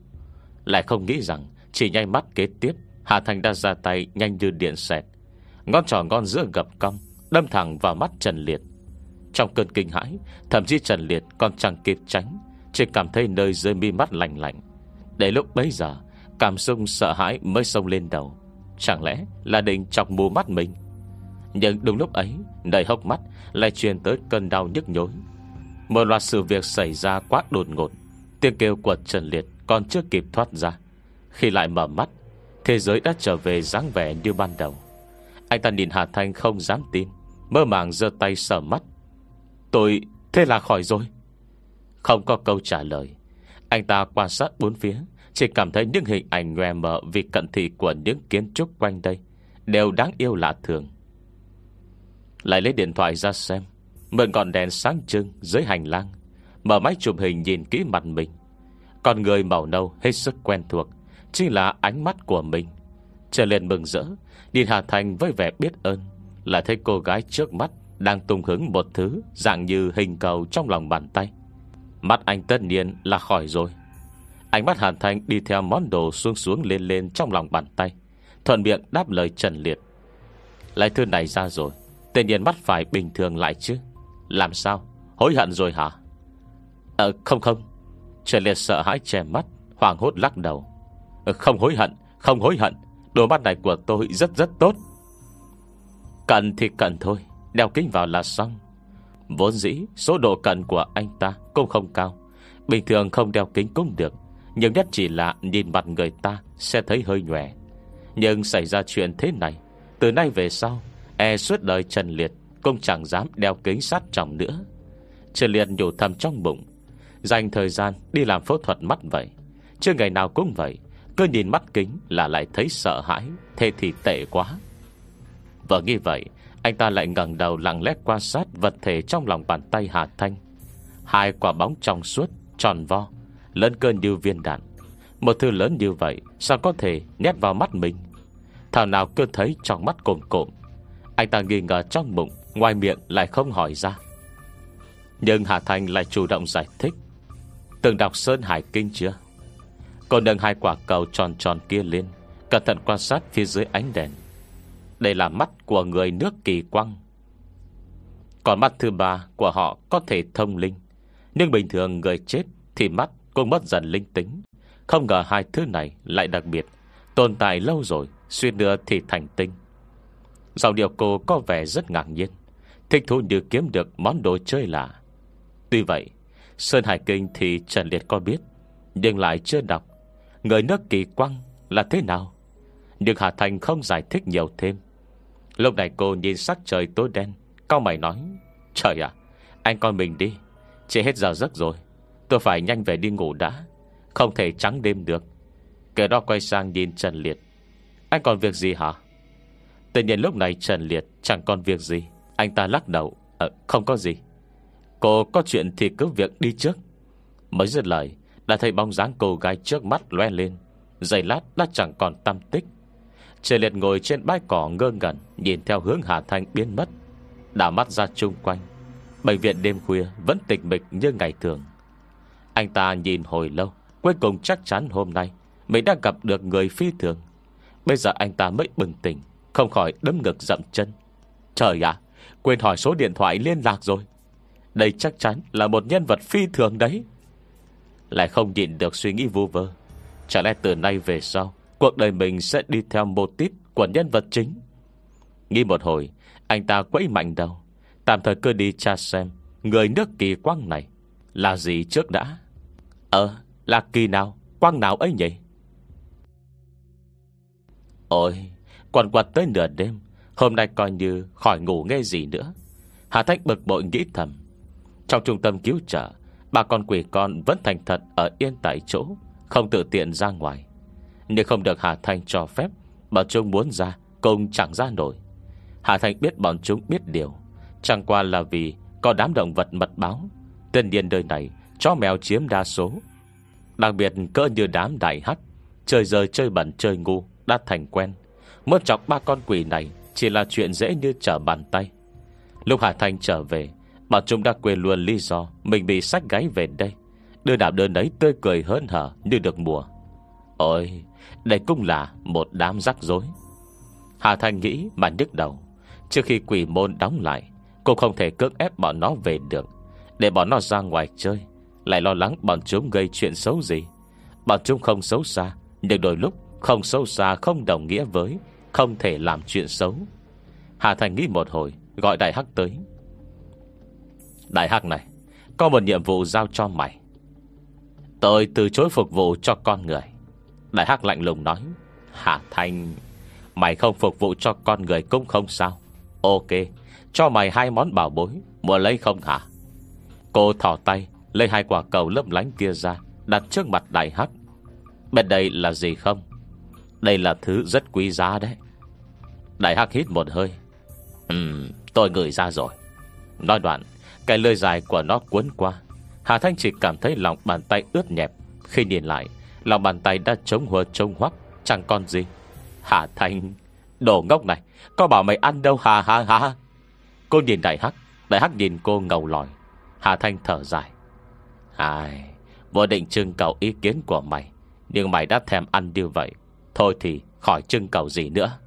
Lại không nghĩ rằng Chỉ nhanh mắt kế tiếp, Hà Thành đã ra tay nhanh như điện xẹt. Ngón trò ngon giữa gập cong, Đâm thẳng vào mắt Trần Liệt. Trong cơn kinh hãi, Thậm chí Trần Liệt còn chẳng kịp tránh, Chỉ cảm thấy nơi dưới mi mắt lạnh lạnh. Để lúc bấy giờ, Cảm xúc sợ hãi mới sông lên đầu. Chẳng lẽ là định chọc mù mắt mình? Nhưng đúng lúc ấy Đầy hốc mắt lại truyền tới cơn đau nhức nhối. Một loạt sự việc xảy ra quá đột ngột. Tiếng kêu của Trần Liệt Còn chưa kịp thoát ra. Khi lại mở mắt, Thế giới đã trở về dáng vẻ như ban đầu. Anh ta nhìn Hà Thanh không dám tin, Mơ màng giơ tay sờ mắt. Tôi, thế là khỏi rồi. Không có câu trả lời. Anh ta quan sát bốn phía, Chỉ cảm thấy những hình ảnh nhòe mờ Vì cận thị của những kiến trúc quanh đây Đều đáng yêu lạ thường. Lại lấy điện thoại ra xem, Mượn còn đèn sáng trưng dưới hành lang, Mở máy chụp hình nhìn kỹ mặt mình. Con người màu nâu hết sức quen thuộc, Chính là ánh mắt của mình. Trở lên mừng rỡ, Nhìn Hà Thành với vẻ biết ơn, Là thấy cô gái trước mắt Đang tung hứng một thứ Dạng như hình cầu trong lòng bàn tay. Mắt anh tất nhiên là khỏi rồi. Ánh mắt Hàn Thanh đi theo món đồ xuống xuống lên lên trong lòng bàn tay Thuận miệng đáp lời Trần Liệt. Lại thư này ra rồi Tự nhiên mắt phải bình thường lại chứ. Làm sao? Hối hận rồi hả? Ờ không không. Trần Liệt sợ hãi che mắt Hoàng hốt lắc đầu. Ờ, Không hối hận Không hối hận. Đồ mắt này của tôi rất rất tốt. Cần thì cần thôi Đeo kính vào là xong. Vốn dĩ, số độ cận của anh ta Cũng không cao. Bình thường không đeo kính cũng được, Nhưng nhất chỉ là nhìn mặt người ta Sẽ thấy hơi nhòe. Nhưng xảy ra chuyện thế này, Từ nay về sau E suốt đời Trần Liệt Cũng chẳng dám đeo kính sát trọng nữa. Trần Liệt nhủ thầm trong bụng, Dành thời gian đi làm phẫu thuật mắt vậy. Chưa ngày nào cũng vậy, Cứ nhìn mắt kính là lại thấy sợ hãi, Thế thì tệ quá. Vâng, Và nghĩ vậy anh ta lại ngẩng đầu lặng lẽ quan sát Vật thể trong lòng bàn tay Hà Thanh. Hai quả bóng trong suốt, Tròn vo, Lớn cơn như viên đạn. Một thứ lớn như vậy, Sao có thể nhét vào mắt mình? Thảo nào cứ thấy trong mắt cồm cộm. Anh ta nghi ngờ trong bụng, Ngoài miệng lại không hỏi ra. Nhưng Hà Thanh lại chủ động giải thích. Từng đọc Sơn Hải Kinh chưa? Cô nâng hai quả cầu tròn tròn kia lên, Cẩn thận quan sát phía dưới ánh đèn. Đây là mắt của người nước kỳ quang Còn mắt thứ ba của họ có thể thông linh. Nhưng bình thường người chết Thì mắt cũng mất dần linh tính. Không ngờ hai thứ này lại đặc biệt, Tồn tại lâu rồi Xuyên đưa thì thành tinh. Giọng điệu cô có vẻ rất ngạc nhiên. Thích thú như kiếm được món đồ chơi lạ. Tuy vậy, Sơn Hải Kinh thì Trần Liệt có biết, Nhưng lại chưa đọc. Người nước kỳ quăng là thế nào? Nhưng Hà Thành không giải thích nhiều thêm. Lúc này cô nhìn sắc trời tối đen Cao mày nói Trời ạ Anh coi mình đi Chỉ hết giờ giấc rồi Tôi phải nhanh về đi ngủ đã Không thể trắng đêm được. Kẻ đó quay sang nhìn Trần Liệt Anh còn việc gì hả? Tự nhiên lúc này Trần Liệt chẳng còn việc gì Anh ta lắc đầu à, Không có gì. Cô có chuyện thì cứ việc đi trước. Mới dứt lời Đã thấy bóng dáng cô gái trước mắt loe lên Giày lát đã chẳng còn tâm tích trời Liệt ngồi trên bãi cỏ ngơ ngẩn, Nhìn theo hướng Hà Thanh biến mất. Đảo mắt ra chung quanh, Bệnh viện đêm khuya vẫn tịch mịch như ngày thường. Anh ta nhìn hồi lâu, Cuối cùng chắc chắn hôm nay Mình đã gặp được người phi thường. Bây giờ anh ta mới bừng tỉnh, Không khỏi đấm ngực dậm chân. Trời ạ, Quên hỏi số điện thoại liên lạc rồi. Đây chắc chắn là một nhân vật phi thường đấy. Lại không nhịn được suy nghĩ vu vơ. Chả lẽ từ nay về sau Cuộc đời mình sẽ đi theo mô típ Của nhân vật chính. Nghĩ một hồi, Anh ta quẫy mạnh đầu. Tạm thời cứ đi tra xem Người nước kỳ quang này Là gì trước đã. Ờ là kỳ nào, Quang nào ấy nhỉ? Ôi Quần quật tới nửa đêm, Hôm nay coi như khỏi ngủ nghe gì nữa. Hà Thách bực bội nghĩ thầm. Trong trung tâm cứu trợ, Bà con quỷ con vẫn thành thật Ở yên tại chỗ, Không tự tiện ra ngoài. Nhưng không được Hà Thanh cho phép. Bọn chúng muốn ra, Cũng chẳng ra nổi. Hà Thanh biết bọn chúng biết điều. Chẳng qua là vì Có đám động vật mật báo. Tên nhiên đời này, Chó mèo chiếm đa số. Đặc biệt cỡ như đám đại hắt Chơi rơi chơi bẩn chơi ngu, Đã thành quen. Muốn chọc ba con quỷ này, Chỉ là chuyện dễ như trở bàn tay. Lúc Hà Thanh trở về, Bọn chúng đã quên luôn lý do Mình bị sách gáy về đây. Đưa đạp đơn ấy tươi cười hớn hở như được mùa. Ôi đây cũng là một đám rắc rối. Hà Thanh nghĩ mà nhức đầu. Trước khi quỷ môn đóng lại, Cô không thể cưỡng ép bọn nó về được. Để bọn nó ra ngoài chơi, Lại lo lắng bọn chúng gây chuyện xấu gì. Bọn chúng không xấu xa, Nhưng đôi lúc không xấu xa không đồng nghĩa với Không thể làm chuyện xấu. Hà Thành nghĩ một hồi, Gọi Đại Hắc tới. Đại Hắc này, Có một nhiệm vụ giao cho mày. Tôi từ chối phục vụ cho con người. Đại Hắc lạnh lùng nói Hà Thanh, Mày không phục vụ cho con người cũng không sao. Ok Cho mày hai món bảo bối Mua lấy không hả? Cô thỏ tay Lấy hai quả cầu lấp lánh kia ra Đặt trước mặt đại hắc. Bên đây là gì không? Đây là thứ rất quý giá đấy. Đại hắc hít một hơi. Ừm tôi ngửi ra rồi. Nói đoạn Cái lơi dài của nó cuốn qua. Hà Thanh chỉ cảm thấy lòng bàn tay ướt nhẹp. Khi nhìn lại Lòng bàn tay đã trống hùa trông hoắc, Chẳng còn gì. Hà Thanh, Đồ ngốc này, Có bảo mày ăn đâu hà hà hà Cô nhìn đại hắc Đại hắc nhìn cô ngầu lòi. Hà Thanh thở dài. Ai, Vô định trưng cầu ý kiến của mày, Nhưng mày đã thèm ăn như vậy, Thôi thì khỏi trưng cầu gì nữa.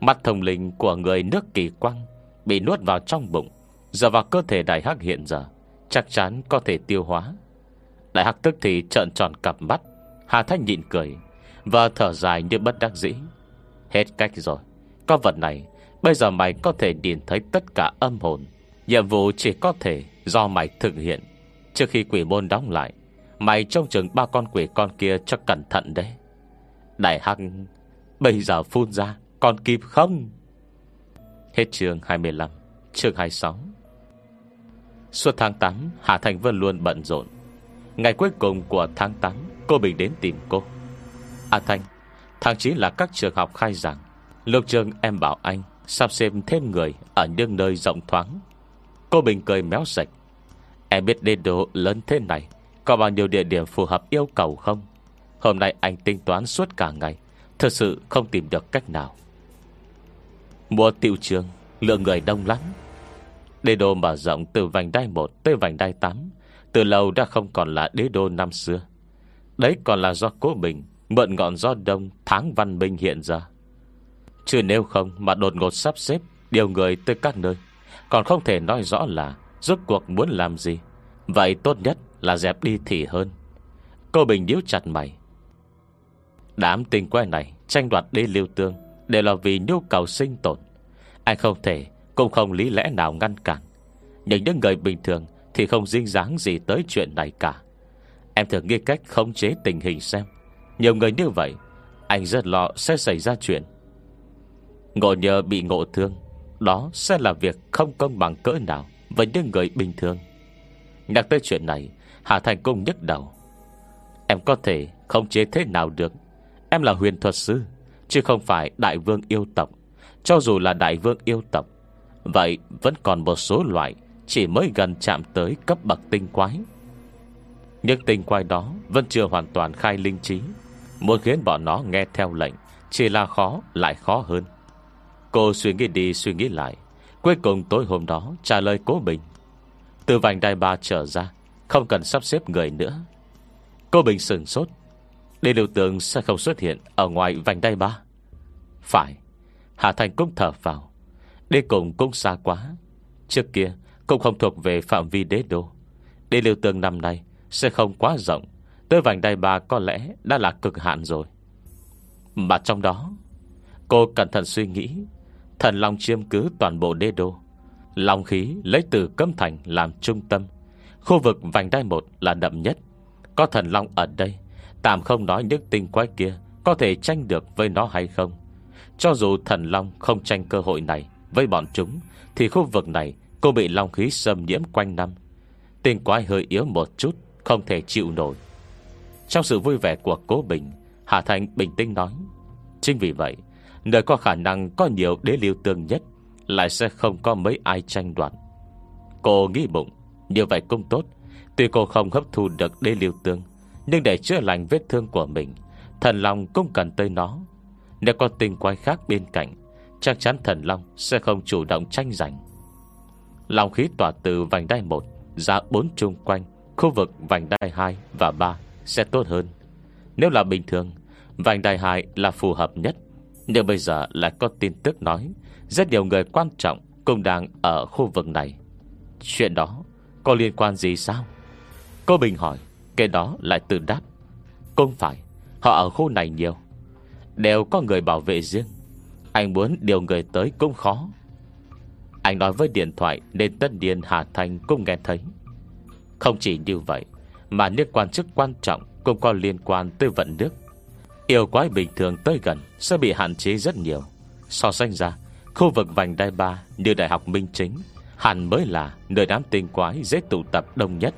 Mắt thông linh của người nước kỳ quăng, Bị nuốt vào trong bụng. Giờ vào cơ thể đại hắc hiện giờ, Chắc chắn có thể tiêu hóa. Đại hắc tức thì trợn tròn cặp mắt. Hà Thanh nhịn cười Và thở dài như bất đắc dĩ. Hết cách rồi. Có vật này, Bây giờ mày có thể nhìn thấy tất cả âm hồn. Nhiệm vụ chỉ có thể do mày thực hiện. Trước khi quỷ môn đóng lại, Mày trông chừng ba con quỷ con kia cho cẩn thận đấy. Đại Hắc, Bây giờ phun ra, Còn kịp không? Hết chương 25 Chương 26 Suốt tháng 8 Hà Thành vẫn luôn bận rộn. Ngày cuối cùng của tháng 8 Cô Bình đến tìm cô. À thanh, Tháng 9 là các trường học khai giảng. Lục trường em bảo anh Sắp xếp thêm người Ở những nơi rộng thoáng. Cô Bình cười méo sạch Em biết đê độ lớn thế này Có bao nhiêu địa điểm phù hợp yêu cầu không? Hôm nay anh tính toán suốt cả ngày Thật sự không tìm được cách nào. Mùa tiệu trường Lượng người đông lắm. Đê đô mở rộng từ vành đai 1 tới vành đai 8 từ lâu đã không còn là đế đô năm xưa. Đấy còn là do cố bình, Mượn ngọn gió đông, tháng văn minh hiện ra. Chứ nếu không mà đột ngột sắp xếp Điều người tới các nơi, Còn không thể nói rõ là Rốt cuộc muốn làm gì. Vậy tốt nhất là dẹp đi thì hơn. Cô Bình điếu chặt mày. Đám tình quay này Tranh đoạt đi lưu tương Đều là vì nhu cầu sinh tồn. Anh không thể Cũng không lý lẽ nào ngăn cản. Nhưng những người bình thường thì không dính dáng gì tới chuyện này cả. Em thử nghĩ cách khống chế tình hình xem. Nhiều người như vậy, Anh rất lo sẽ xảy ra chuyện. Ngộ nhờ bị ngộ thương, Đó sẽ là việc không công bằng cỡ nào Với những người bình thường. Nhắc tới chuyện này, Hà Thành Cung nhức đầu. Em có thể không chế thế nào được? Em là huyền thuật sư, Chứ không phải đại vương yêu tộc. Cho dù là đại vương yêu tộc, Vậy vẫn còn một số loại chỉ mới gần chạm tới cấp bậc tinh quái. Nhưng tinh quái đó Vẫn chưa hoàn toàn khai linh trí. Muốn khiến bọn nó nghe theo lệnh, Chỉ là khó, lại khó hơn. Cô suy nghĩ đi suy nghĩ lại, Cuối cùng tối hôm đó trả lời cố bình. Từ vành đai ba trở ra, Không cần sắp xếp người nữa. Cô Bình sừng sốt. Để lưu tượng sẽ không xuất hiện Ở ngoài vành đai ba. Phải, Hà Thành cũng thở vào. Đi cùng cũng xa quá. Trước kia cũng không thuộc về phạm vi đế đô. Đế lưu tương năm nay Sẽ không quá rộng, Tới vành đai ba có lẽ đã là cực hạn rồi. Mà trong đó, Cô cẩn thận suy nghĩ, Thần Long chiêm cứ toàn bộ đế đô. Long khí lấy từ cấm thành làm trung tâm. Khu vực vành đai một là đậm nhất. Có thần Long ở đây, Tạm không nói những tinh quái kia Có thể tranh được với nó hay không. Cho dù thần Long không tranh cơ hội này Với bọn chúng, Thì khu vực này cô bị Long khí xâm nhiễm quanh năm. Tinh quái hơi yếu một chút, Không thể chịu nổi. Trong sự vui vẻ của cố Bình, Hà Thành bình tĩnh nói, Chính vì vậy, Nơi có khả năng có nhiều đế lưu tương nhất, Lại sẽ không có mấy ai tranh đoạt. Cô nghĩ bụng, Như vậy cũng tốt. Tuy cô không hấp thu được đế lưu tương, Nhưng để chữa lành vết thương của mình, Thần Long cũng cần tới nó. Nếu có tình quái khác bên cạnh, Chắc chắn thần Long sẽ không chủ động tranh giành. Lòng khí tỏa từ vành đai 1 Ra bốn chung quanh, Khu vực vành đai 2 và 3 Sẽ tốt hơn. Nếu là bình thường, Vành đai 2 là phù hợp nhất. Nhưng bây giờ lại có tin tức nói, Rất nhiều người quan trọng Cũng đang ở khu vực này. Chuyện đó có liên quan gì sao? Cô Bình hỏi Cái đó lại tự đáp, Không phải, Họ ở khu này nhiều. Đều có người bảo vệ riêng. Anh muốn điều người tới cũng khó. Anh nói với điện thoại Nên tất nhiên Hà Thành cũng nghe thấy. Không chỉ như vậy, Mà những quan chức quan trọng Cũng có liên quan tới vận nước. Yêu quái bình thường tới gần Sẽ bị hạn chế rất nhiều. So sánh ra, Khu vực vành đai ba như Đại học Minh Chính Hẳn mới là nơi đám tinh quái dễ tụ tập đông nhất.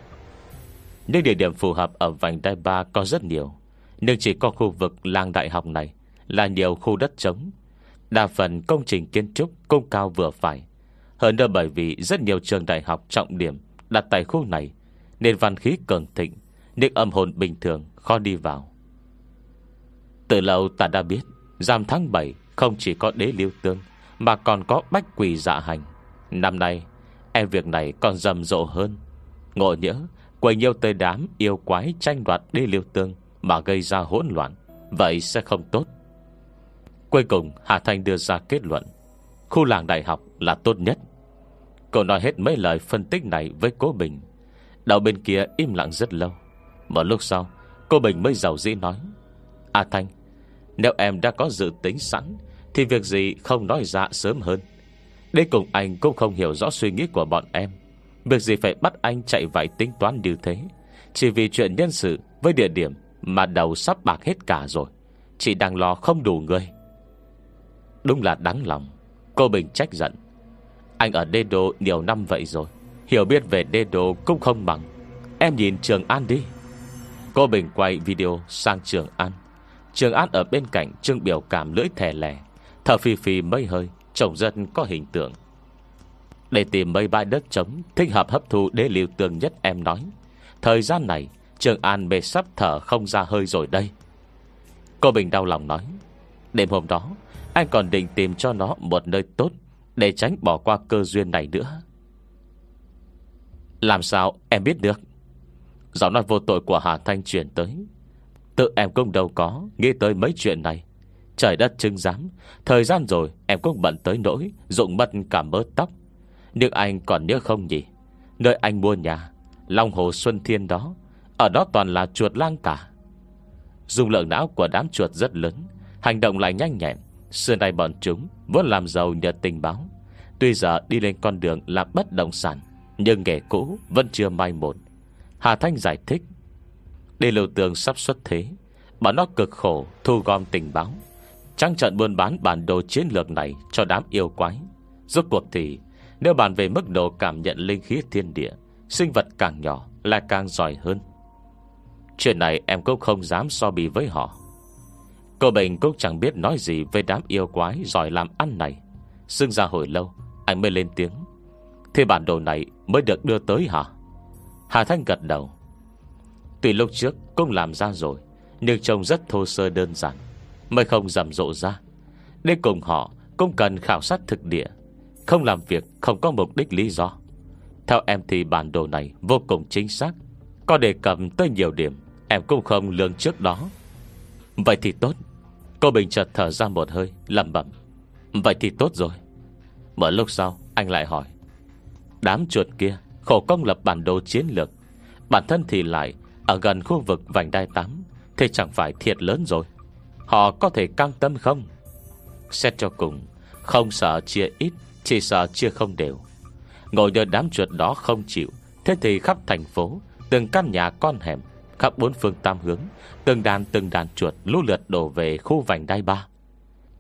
Những địa điểm phù hợp ở vành đai ba có rất nhiều, Nhưng chỉ có khu vực làng đại học này Là nhiều khu đất trống. Đa phần công trình kiến trúc công cao vừa phải. Hơn nữa bởi vì rất nhiều trường đại học trọng điểm Đặt tại khu này, Nên văn khí cường thịnh, những âm hồn bình thường khó đi vào. Từ lâu ta đã biết, Giam tháng 7 không chỉ có đế liêu tương, Mà còn có bách quỷ dạ hành. Năm nay Em việc này còn rầm rộ hơn. Ngộ nhỡ, Quầy nhiều tới đám yêu quái tranh đoạt đế liêu tương Mà gây ra hỗn loạn, Vậy sẽ không tốt. Cuối cùng, Hà Thanh đưa ra kết luận, Khu làng đại học là tốt nhất. Cô nói hết mấy lời phân tích này với cô Bình. Đầu bên kia im lặng rất lâu. Một lúc sau Cô Bình mới giàu dĩ nói À Thanh, Nếu em đã có dự tính sẵn, Thì việc gì không nói ra sớm hơn. Đây cùng anh cũng không hiểu rõ suy nghĩ của bọn em. Việc gì phải bắt anh chạy vải tính toán như thế? Chỉ vì chuyện nhân sự Với địa điểm Mà đầu sắp bạc hết cả rồi. Chị đang lo không đủ người. Đúng là đáng lòng. Cô Bình trách giận. Anh ở đê đô nhiều năm vậy rồi. Hiểu biết về đê đồ cũng không bằng. Em nhìn Trường An đi. Cô Bình quay video sang Trường An. Trường An ở bên cạnh Trương biểu cảm lưỡi thẻ lẻ. Thở phì phì mây hơi, Trông dân có hình tượng. Để tìm mấy bãi đất trống, Thích hợp hấp thu đế liều tường nhất em nói. Thời gian này, Trường An bề sắp thở không ra hơi rồi đây. Cô Bình đau lòng nói. Đêm hôm đó, Anh còn định tìm cho nó một nơi tốt. Để tránh bỏ qua cơ duyên này nữa. Làm sao em biết được? Giọng nói vô tội của Hà Thanh chuyển tới. Tự em cũng đâu có, Nghĩ tới mấy chuyện này. Trời đất chứng giám Thời gian rồi em cũng bận tới nỗi Dụng mất cả mớ tóc. Nhưng anh còn nhớ không nhỉ? Nơi anh mua nhà, Long Hồ Xuân Thiên đó, Ở đó toàn là chuột lang cả. Dùng lượng não của đám chuột rất lớn, Hành động lại nhanh nhẹn. Xưa nay bọn chúng Vốn làm giàu nhờ tình báo. Tuy giờ đi lên con đường làm bất động sản, Nhưng nghề cũ vẫn chưa mai một. Hà Thanh giải thích Đi lưu tường sắp xuất thế, Bọn nó cực khổ thu gom tình báo. Trăng trận buôn bán bản đồ chiến lược này Cho đám yêu quái. Rốt cuộc thì, Nếu bàn về mức độ cảm nhận linh khí thiên địa, Sinh vật càng nhỏ là càng giỏi hơn. Chuyện này em cũng không dám so bì với họ. Cô Bình cũng chẳng biết nói gì Về đám yêu quái giỏi làm ăn này. Xưng ra hồi lâu, Anh mới lên tiếng. Thế bản đồ này mới được đưa tới hả? Hà Thanh gật đầu. Tuy lúc trước cũng làm ra rồi, Nhưng trông rất thô sơ đơn giản, Mới không rầm rộ ra. Để cùng họ cũng cần khảo sát thực địa, Không làm việc không có mục đích lý do. Theo em thì bản đồ này Vô cùng chính xác, Có đề cập tới nhiều điểm, Em cũng không lương trước đó. Vậy thì tốt. Cô Bình chợt thở ra một hơi lầm bẩm. Vậy thì tốt rồi. Mở lúc sau, anh lại hỏi. Đám chuột kia, khổ công lập bản đồ chiến lược. Bản thân thì lại Ở gần khu vực vành đai 8 Thì chẳng phải thiệt lớn rồi. Họ có thể căng tâm không? Xét cho cùng, Không sợ chia ít, Chỉ sợ chia không đều. Ngồi nhờ đám chuột đó không chịu, Thế thì khắp thành phố, Từng căn nhà con hẻm Khắp bốn phương tam hướng, Từng đàn từng đàn chuột lũ lượt đổ về khu vành đai ba.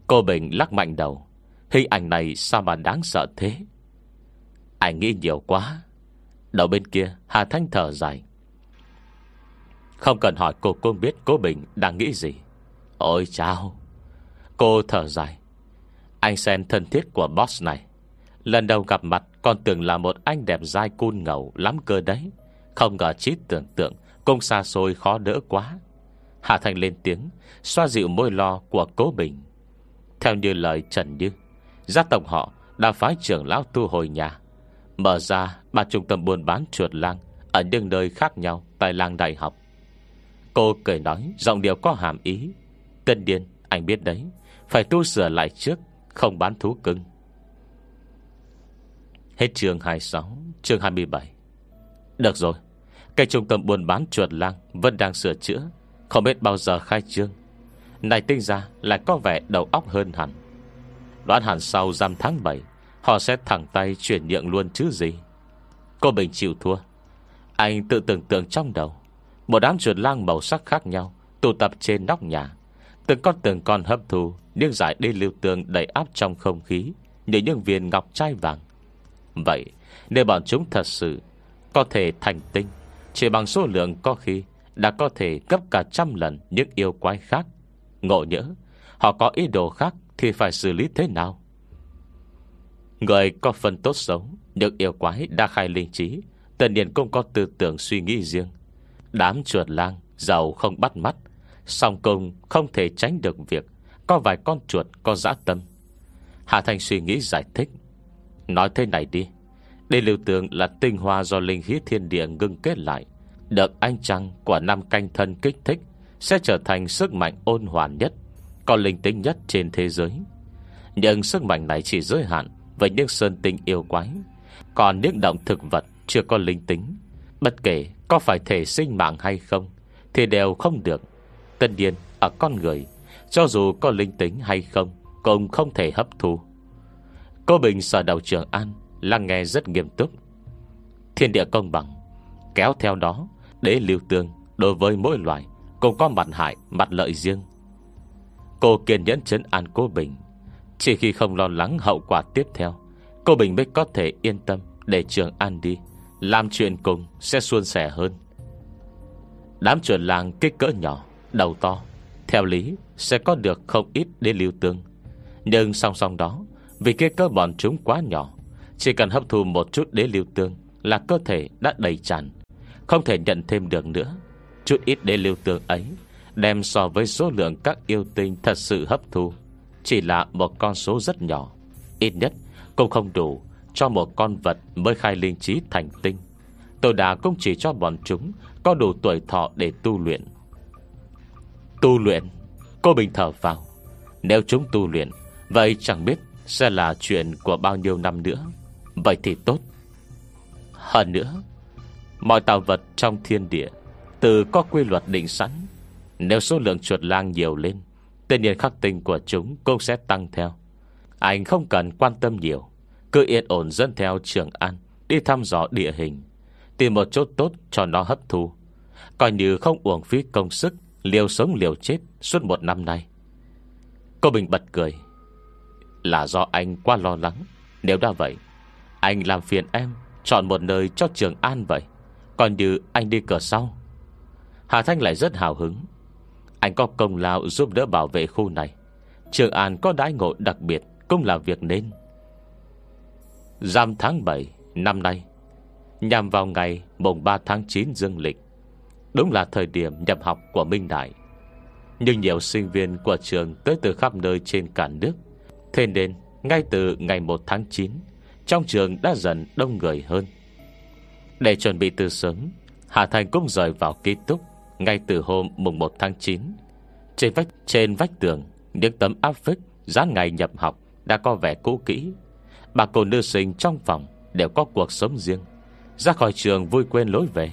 Cô Bình lắc mạnh đầu, Hình ảnh này sao mà đáng sợ thế? Anh nghĩ nhiều quá. Đầu bên kia, Hà Thanh thở dài. Không cần hỏi cô cũng biết cô Bình đang nghĩ gì. Ôi chao. Cô thở dài. Anh sen thân thiết của boss này. Lần đầu gặp mặt Còn tưởng là một anh đẹp dai cun ngầu lắm cơ đấy. Không ngờ trí tưởng tượng cũng xa xôi khó đỡ quá. Hạ Thành lên tiếng, Xoa dịu môi lo của cố Bình. Theo như lời Trần Như, Gia tộc họ đã phái trưởng lão tu hồi nhà. Mở ra, ba trung tâm buôn bán chuột lang Ở những nơi khác nhau Tại làng đại học. Cô cười nói, Giọng điệu có hàm ý. Tân điên, anh biết đấy, Phải tu sửa lại trước, Không bán thú cưng. Hết chương 26 Chương 27 Được rồi cái trung tâm buôn bán chuột lang Vẫn đang sửa chữa, Không biết bao giờ khai trương. Này tinh ra lại có vẻ đầu óc hơn hẳn. Đoán hẳn sau giam tháng 7 Họ sẽ thẳng tay chuyển nhượng luôn chứ gì. Cô Bình chịu thua. Anh tự tưởng tượng trong đầu, Một đám chuột lang màu sắc khác nhau Tụ tập trên nóc nhà. Từng con từng con hấp thu Những giải đi lưu tương đầy áp trong không khí, Như những viên ngọc trai vàng. Vậy, Nếu bọn chúng thật sự Có thể thành tinh chỉ bằng số lượng có khi Đã có thể gấp cả trăm lần những yêu quái khác. Ngộ nhỡ, Họ có ý đồ khác Thì phải xử lý thế nào? Người có phần tốt xấu, những yêu quái đa khai linh trí Tần nhiên cũng có tư tưởng suy nghĩ riêng. Đám chuột lang Giàu không bắt mắt, Song công không thể tránh được việc Có vài con chuột có dã tâm. Hạ Thành suy nghĩ giải thích, Nói thế này đi đây lưu tượng là tinh hoa do linh khí thiên địa ngưng kết lại, Được anh trăng của năm canh thân kích thích, Sẽ trở thành sức mạnh ôn hoàn nhất, Có linh tính nhất trên thế giới. Nhưng sức mạnh này chỉ giới hạn với những sơn tinh yêu quái, Còn những động thực vật chưa có linh tính. Bất kể có phải thể sinh mạng hay không, Thì đều không được. Tất nhiên, ở con người, Cho dù có linh tính hay không, Cũng không thể hấp thu. Cô Bình sở đầu trường An Lắng nghe rất nghiêm túc. Thiên địa công bằng, Kéo theo đó để lưu tương Đối với mỗi loài Cũng có mặt hại, mặt lợi riêng. Cô kiên nhẫn chấn an cô Bình, chỉ khi không lo lắng hậu quả tiếp theo, Cô Bình mới có thể yên tâm Để Trường An đi, Làm chuyện cùng sẽ suôn sẻ hơn. Đám chuẩn làng kích cỡ nhỏ, Đầu to, Theo lý sẽ có được không ít để lưu tương. Nhưng song song đó, Vì kích cỡ bọn chúng quá nhỏ chỉ cần hấp thu một chút đế lưu tương Là cơ thể đã đầy tràn. Không thể nhận thêm được nữa. Chút ít đế lưu tương ấy Đem so với số lượng các yêu tinh Thật sự hấp thu. Chỉ là một con số rất nhỏ. Ít nhất cũng không đủ Cho một con vật mới khai linh trí thành tinh. Tôi đã cũng chỉ cho bọn chúng Có đủ tuổi thọ để tu luyện. Tu luyện? Cô Bình thở vào. Nếu chúng tu luyện, Vậy chẳng biết sẽ là chuyện của bao nhiêu năm nữa. Vậy thì tốt. Hơn nữa, Mọi tạo vật trong thiên địa Từ có quy luật định sẵn, Nếu số lượng chuột lang nhiều lên, Tự nhiên khắc tinh của chúng cũng sẽ tăng theo. Anh không cần quan tâm nhiều, Cứ yên ổn dẫn theo trường an Đi thăm dò địa hình, Tìm một chỗ tốt cho nó hấp thu. Coi như không uổng phí công sức Liều sống liều chết Suốt một năm nay. Cô Bình bật cười. Là do anh quá lo lắng. Nếu đã vậy anh làm phiền em, Chọn một nơi cho trường an vậy. Còn như anh đi cửa sau. Hà Thanh lại rất hào hứng. Anh có công lao giúp đỡ bảo vệ khu này. Trường An có đái ngộ đặc biệt, Cũng là việc nên. Giam tháng 7 Năm nay, Nhằm vào ngày mùng 3 tháng 9 dương lịch, Đúng là thời điểm nhập học của Minh Đại. Nhưng nhiều sinh viên của trường Tới từ khắp nơi trên cả nước. Thế nên, ngay từ ngày 1 tháng 9 trong trường đã dần đông người hơn. Để chuẩn bị từ sớm, Hà Thành cũng rời vào ký túc Ngay từ hôm mùng 1 tháng 9 Trên vách trên vách tường, Những tấm áp phích Dán ngày nhập học Đã có vẻ cũ kỹ. Bà cô nữ sinh trong phòng Đều có cuộc sống riêng. Ra khỏi trường vui quên lối về.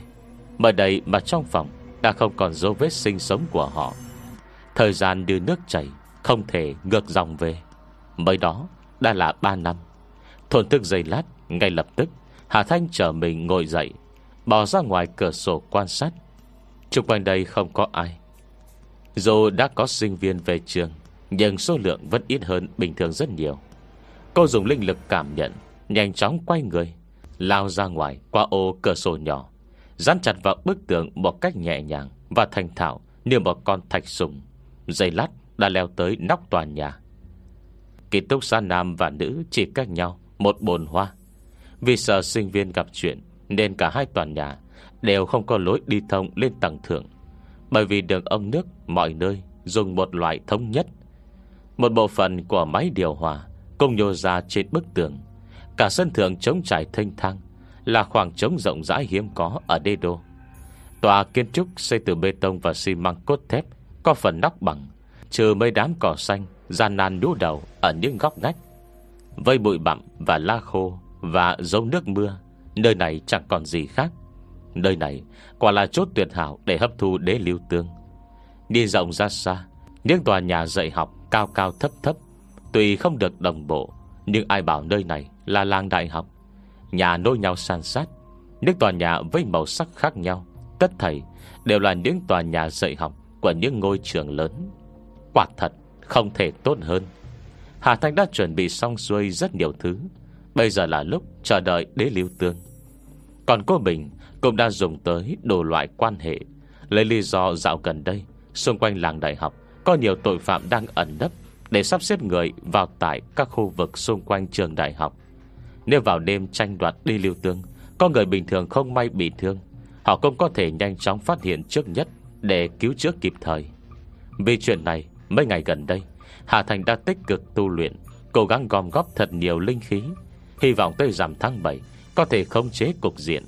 Mới đây mà trong phòng Đã không còn dấu vết sinh sống của họ. Thời gian đưa nước chảy Không thể ngược dòng về. Mới đó đã là 3 năm. Thổn thức giây lát, Ngay lập tức, Hà Thanh trở mình ngồi dậy, Bỏ ra ngoài cửa sổ quan sát. Trung quanh đây không có ai. Dù đã có sinh viên về trường, Nhưng số lượng vẫn ít hơn bình thường rất nhiều. Cô dùng linh lực cảm nhận, Nhanh chóng quay người, Lao ra ngoài qua ô cửa sổ nhỏ, Dán chặt vào bức tường một cách nhẹ nhàng Và thành thạo như một con thạch sùng. Dây lát, đã leo tới nóc tòa nhà. Ký túc xa nam và nữ chỉ cách nhau một bồn hoa. Vì sợ sinh viên gặp chuyện, Nên cả hai tòa nhà Đều không có lối đi thông lên tầng thượng. Bởi vì đường ống nước mọi nơi Dùng một loại thống nhất. Một bộ phận của máy điều hòa Cùng nhô ra trên bức tường. Cả sân thượng trống trải thanh thang, Là khoảng trống rộng rãi hiếm có Ở đê đô. Tòa kiến trúc xây từ bê tông và xi măng cốt thép Có phần nóc bằng, Trừ mấy đám cỏ xanh Gian nan đu đầu ở những góc ngách Vây bụi bặm và la khô Và giống nước mưa. Nơi này chẳng còn gì khác. Nơi này quả là chốt tuyệt hảo Để hấp thu đế lưu tương. Đi rộng ra xa, Những tòa nhà dạy học cao cao thấp thấp, Tuy không được đồng bộ, Nhưng ai bảo nơi này là làng đại học. Nhà nối nhau san sát, Những tòa nhà với màu sắc khác nhau, Tất thảy đều là những tòa nhà dạy học Của những ngôi trường lớn. Quả thật không thể tốt hơn. Hà Thanh đã chuẩn bị xong xuôi rất nhiều thứ. Bây giờ là lúc chờ đợi đế lưu tương. Còn cô Bình Cũng đã dùng tới đồ loại quan hệ. Lấy lý do dạo gần đây, Xung quanh làng đại học Có nhiều tội phạm đang ẩn nấp Để sắp xếp người vào tại các khu vực Xung quanh trường đại học. Nếu vào đêm tranh đoạt đi lưu tương, Có người bình thường không may bị thương, Họ cũng có thể nhanh chóng phát hiện trước nhất Để cứu chữa kịp thời. Vì chuyện này, Mấy ngày gần đây Hà Thành đã tích cực tu luyện, Cố gắng gom góp thật nhiều linh khí. Hy vọng tới giảm tháng 7 Có thể khống chế cục diện.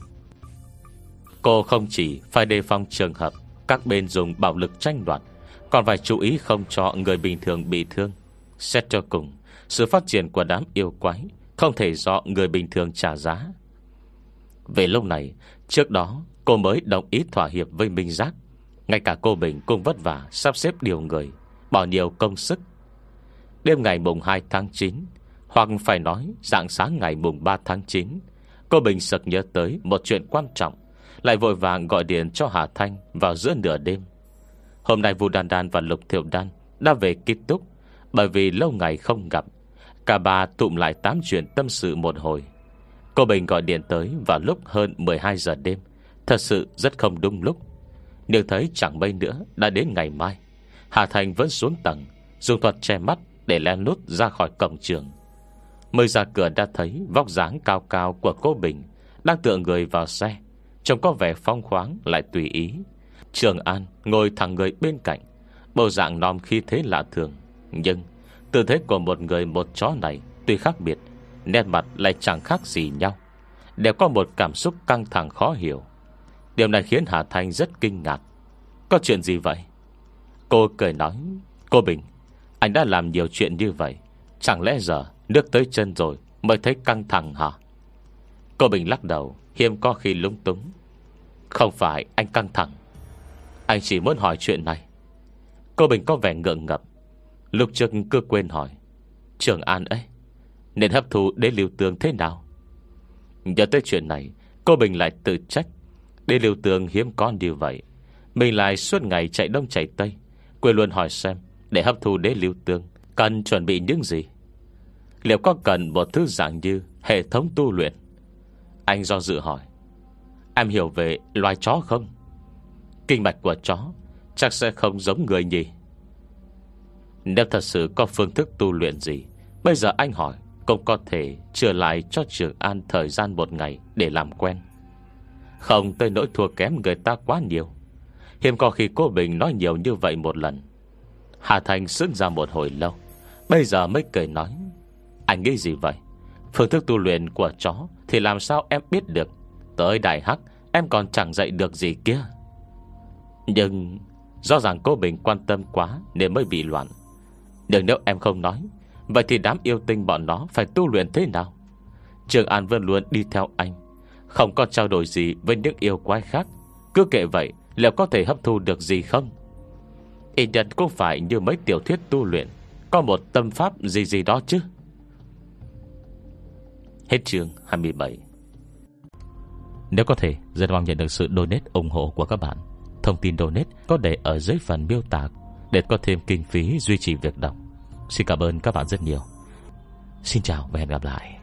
Cô không chỉ phải đề phòng trường hợp Các bên dùng bạo lực tranh đoạt, Còn phải chú ý không cho người bình thường bị thương. Xét cho cùng, Sự phát triển của đám yêu quái Không thể do người bình thường trả giá. Về lâu này, Trước đó, cô mới đồng ý thỏa hiệp với Minh Giác. Ngay cả cô Bình cũng vất vả Sắp xếp điều người, Bỏ nhiều công sức Đêm ngày mùng 2 tháng 9 Hoặc phải nói dạng sáng ngày mùng 3 tháng 9 Cô Bình sực nhớ tới Một chuyện quan trọng, Lại vội vàng gọi điện cho Hà Thanh Vào giữa nửa đêm. Hôm nay Vũ Đan Đan và Lục Thiệu Đan Đã về kết túc, Bởi vì lâu ngày không gặp, Cả ba tụm lại tám chuyện tâm sự một hồi. Cô Bình gọi điện tới vào lúc hơn 12 giờ đêm, Thật sự rất không đúng lúc. Nhưng thấy chẳng mây nữa, Đã đến ngày mai, Hà Thành vẫn xuống tầng, Dùng thuật che mắt để len lút ra khỏi cổng trường. Mới ra cửa đã thấy Vóc dáng cao cao của cô Bình Đang tựa người vào xe, Trông có vẻ phong khoáng lại tùy ý. Trường An ngồi thẳng người bên cạnh, Bộ dạng nòm khi thế lạ thường, Nhưng tư thế của một người một chó này Tuy khác biệt, Nét mặt lại chẳng khác gì nhau, Đều có một cảm xúc căng thẳng khó hiểu. Điều này khiến Hà Thanh rất kinh ngạc. Có chuyện gì vậy? Cô cười nói, Cô Bình anh đã làm nhiều chuyện như vậy. Chẳng lẽ giờ nước tới chân rồi Mới thấy căng thẳng hả? Cô Bình lắc đầu Hiêm có khi lung túng. Không phải anh căng thẳng. Anh chỉ muốn hỏi chuyện này. Cô Bình có vẻ ngượng ngập. Lúc trước cứ quên hỏi. Trường An ấy, Nên hấp thụ đế liều tường thế nào? Nhớ tới chuyện này, Cô Bình lại tự trách. Đế liều tường hiếm con điều vậy, Mình lại suốt ngày chạy đông chạy tây, Quên luôn hỏi xem để hấp thu đế lưu tương. Cần chuẩn bị những gì? Liệu có cần một thứ dạng như Hệ thống tu luyện? Anh do dự hỏi. Em hiểu về loài chó không? Kinh mạch của chó Chắc sẽ không giống người nhỉ. Nếu thật sự có phương thức tu luyện gì, Bây giờ anh hỏi Cũng có thể trở lại cho Trường An Thời gian một ngày để làm quen. Không tới nỗi thua kém người ta quá nhiều. Hiếm có khi cô Bình nói nhiều như vậy một lần. Hà Thành sững ra một hồi lâu. Bây giờ mới cười nói, Anh nghĩ gì vậy? Phương thức tu luyện của chó Thì làm sao em biết được? Tới đại hắc, em còn chẳng dạy được gì kia. Nhưng Do rằng cô Bình quan tâm quá Nên mới bị loạn. Nhưng nếu em không nói, Vậy thì đám yêu tinh bọn nó phải tu luyện thế nào? Trường An vẫn luôn đi theo anh, Không có trao đổi gì với những yêu quái khác. Cứ kệ vậy, Liệu có thể hấp thu được gì không? Ý nhân cũng phải như mấy tiểu thuyết tu luyện, Có một tâm pháp gì gì đó chứ? Hết chương 27 Nếu có thể Rất mong nhận được sự donate ủng hộ của các bạn. Thông tin donate có để ở dưới phần miêu tả Để có thêm kinh phí duy trì việc đọc. Xin cảm ơn các bạn rất nhiều. Xin chào và hẹn gặp lại.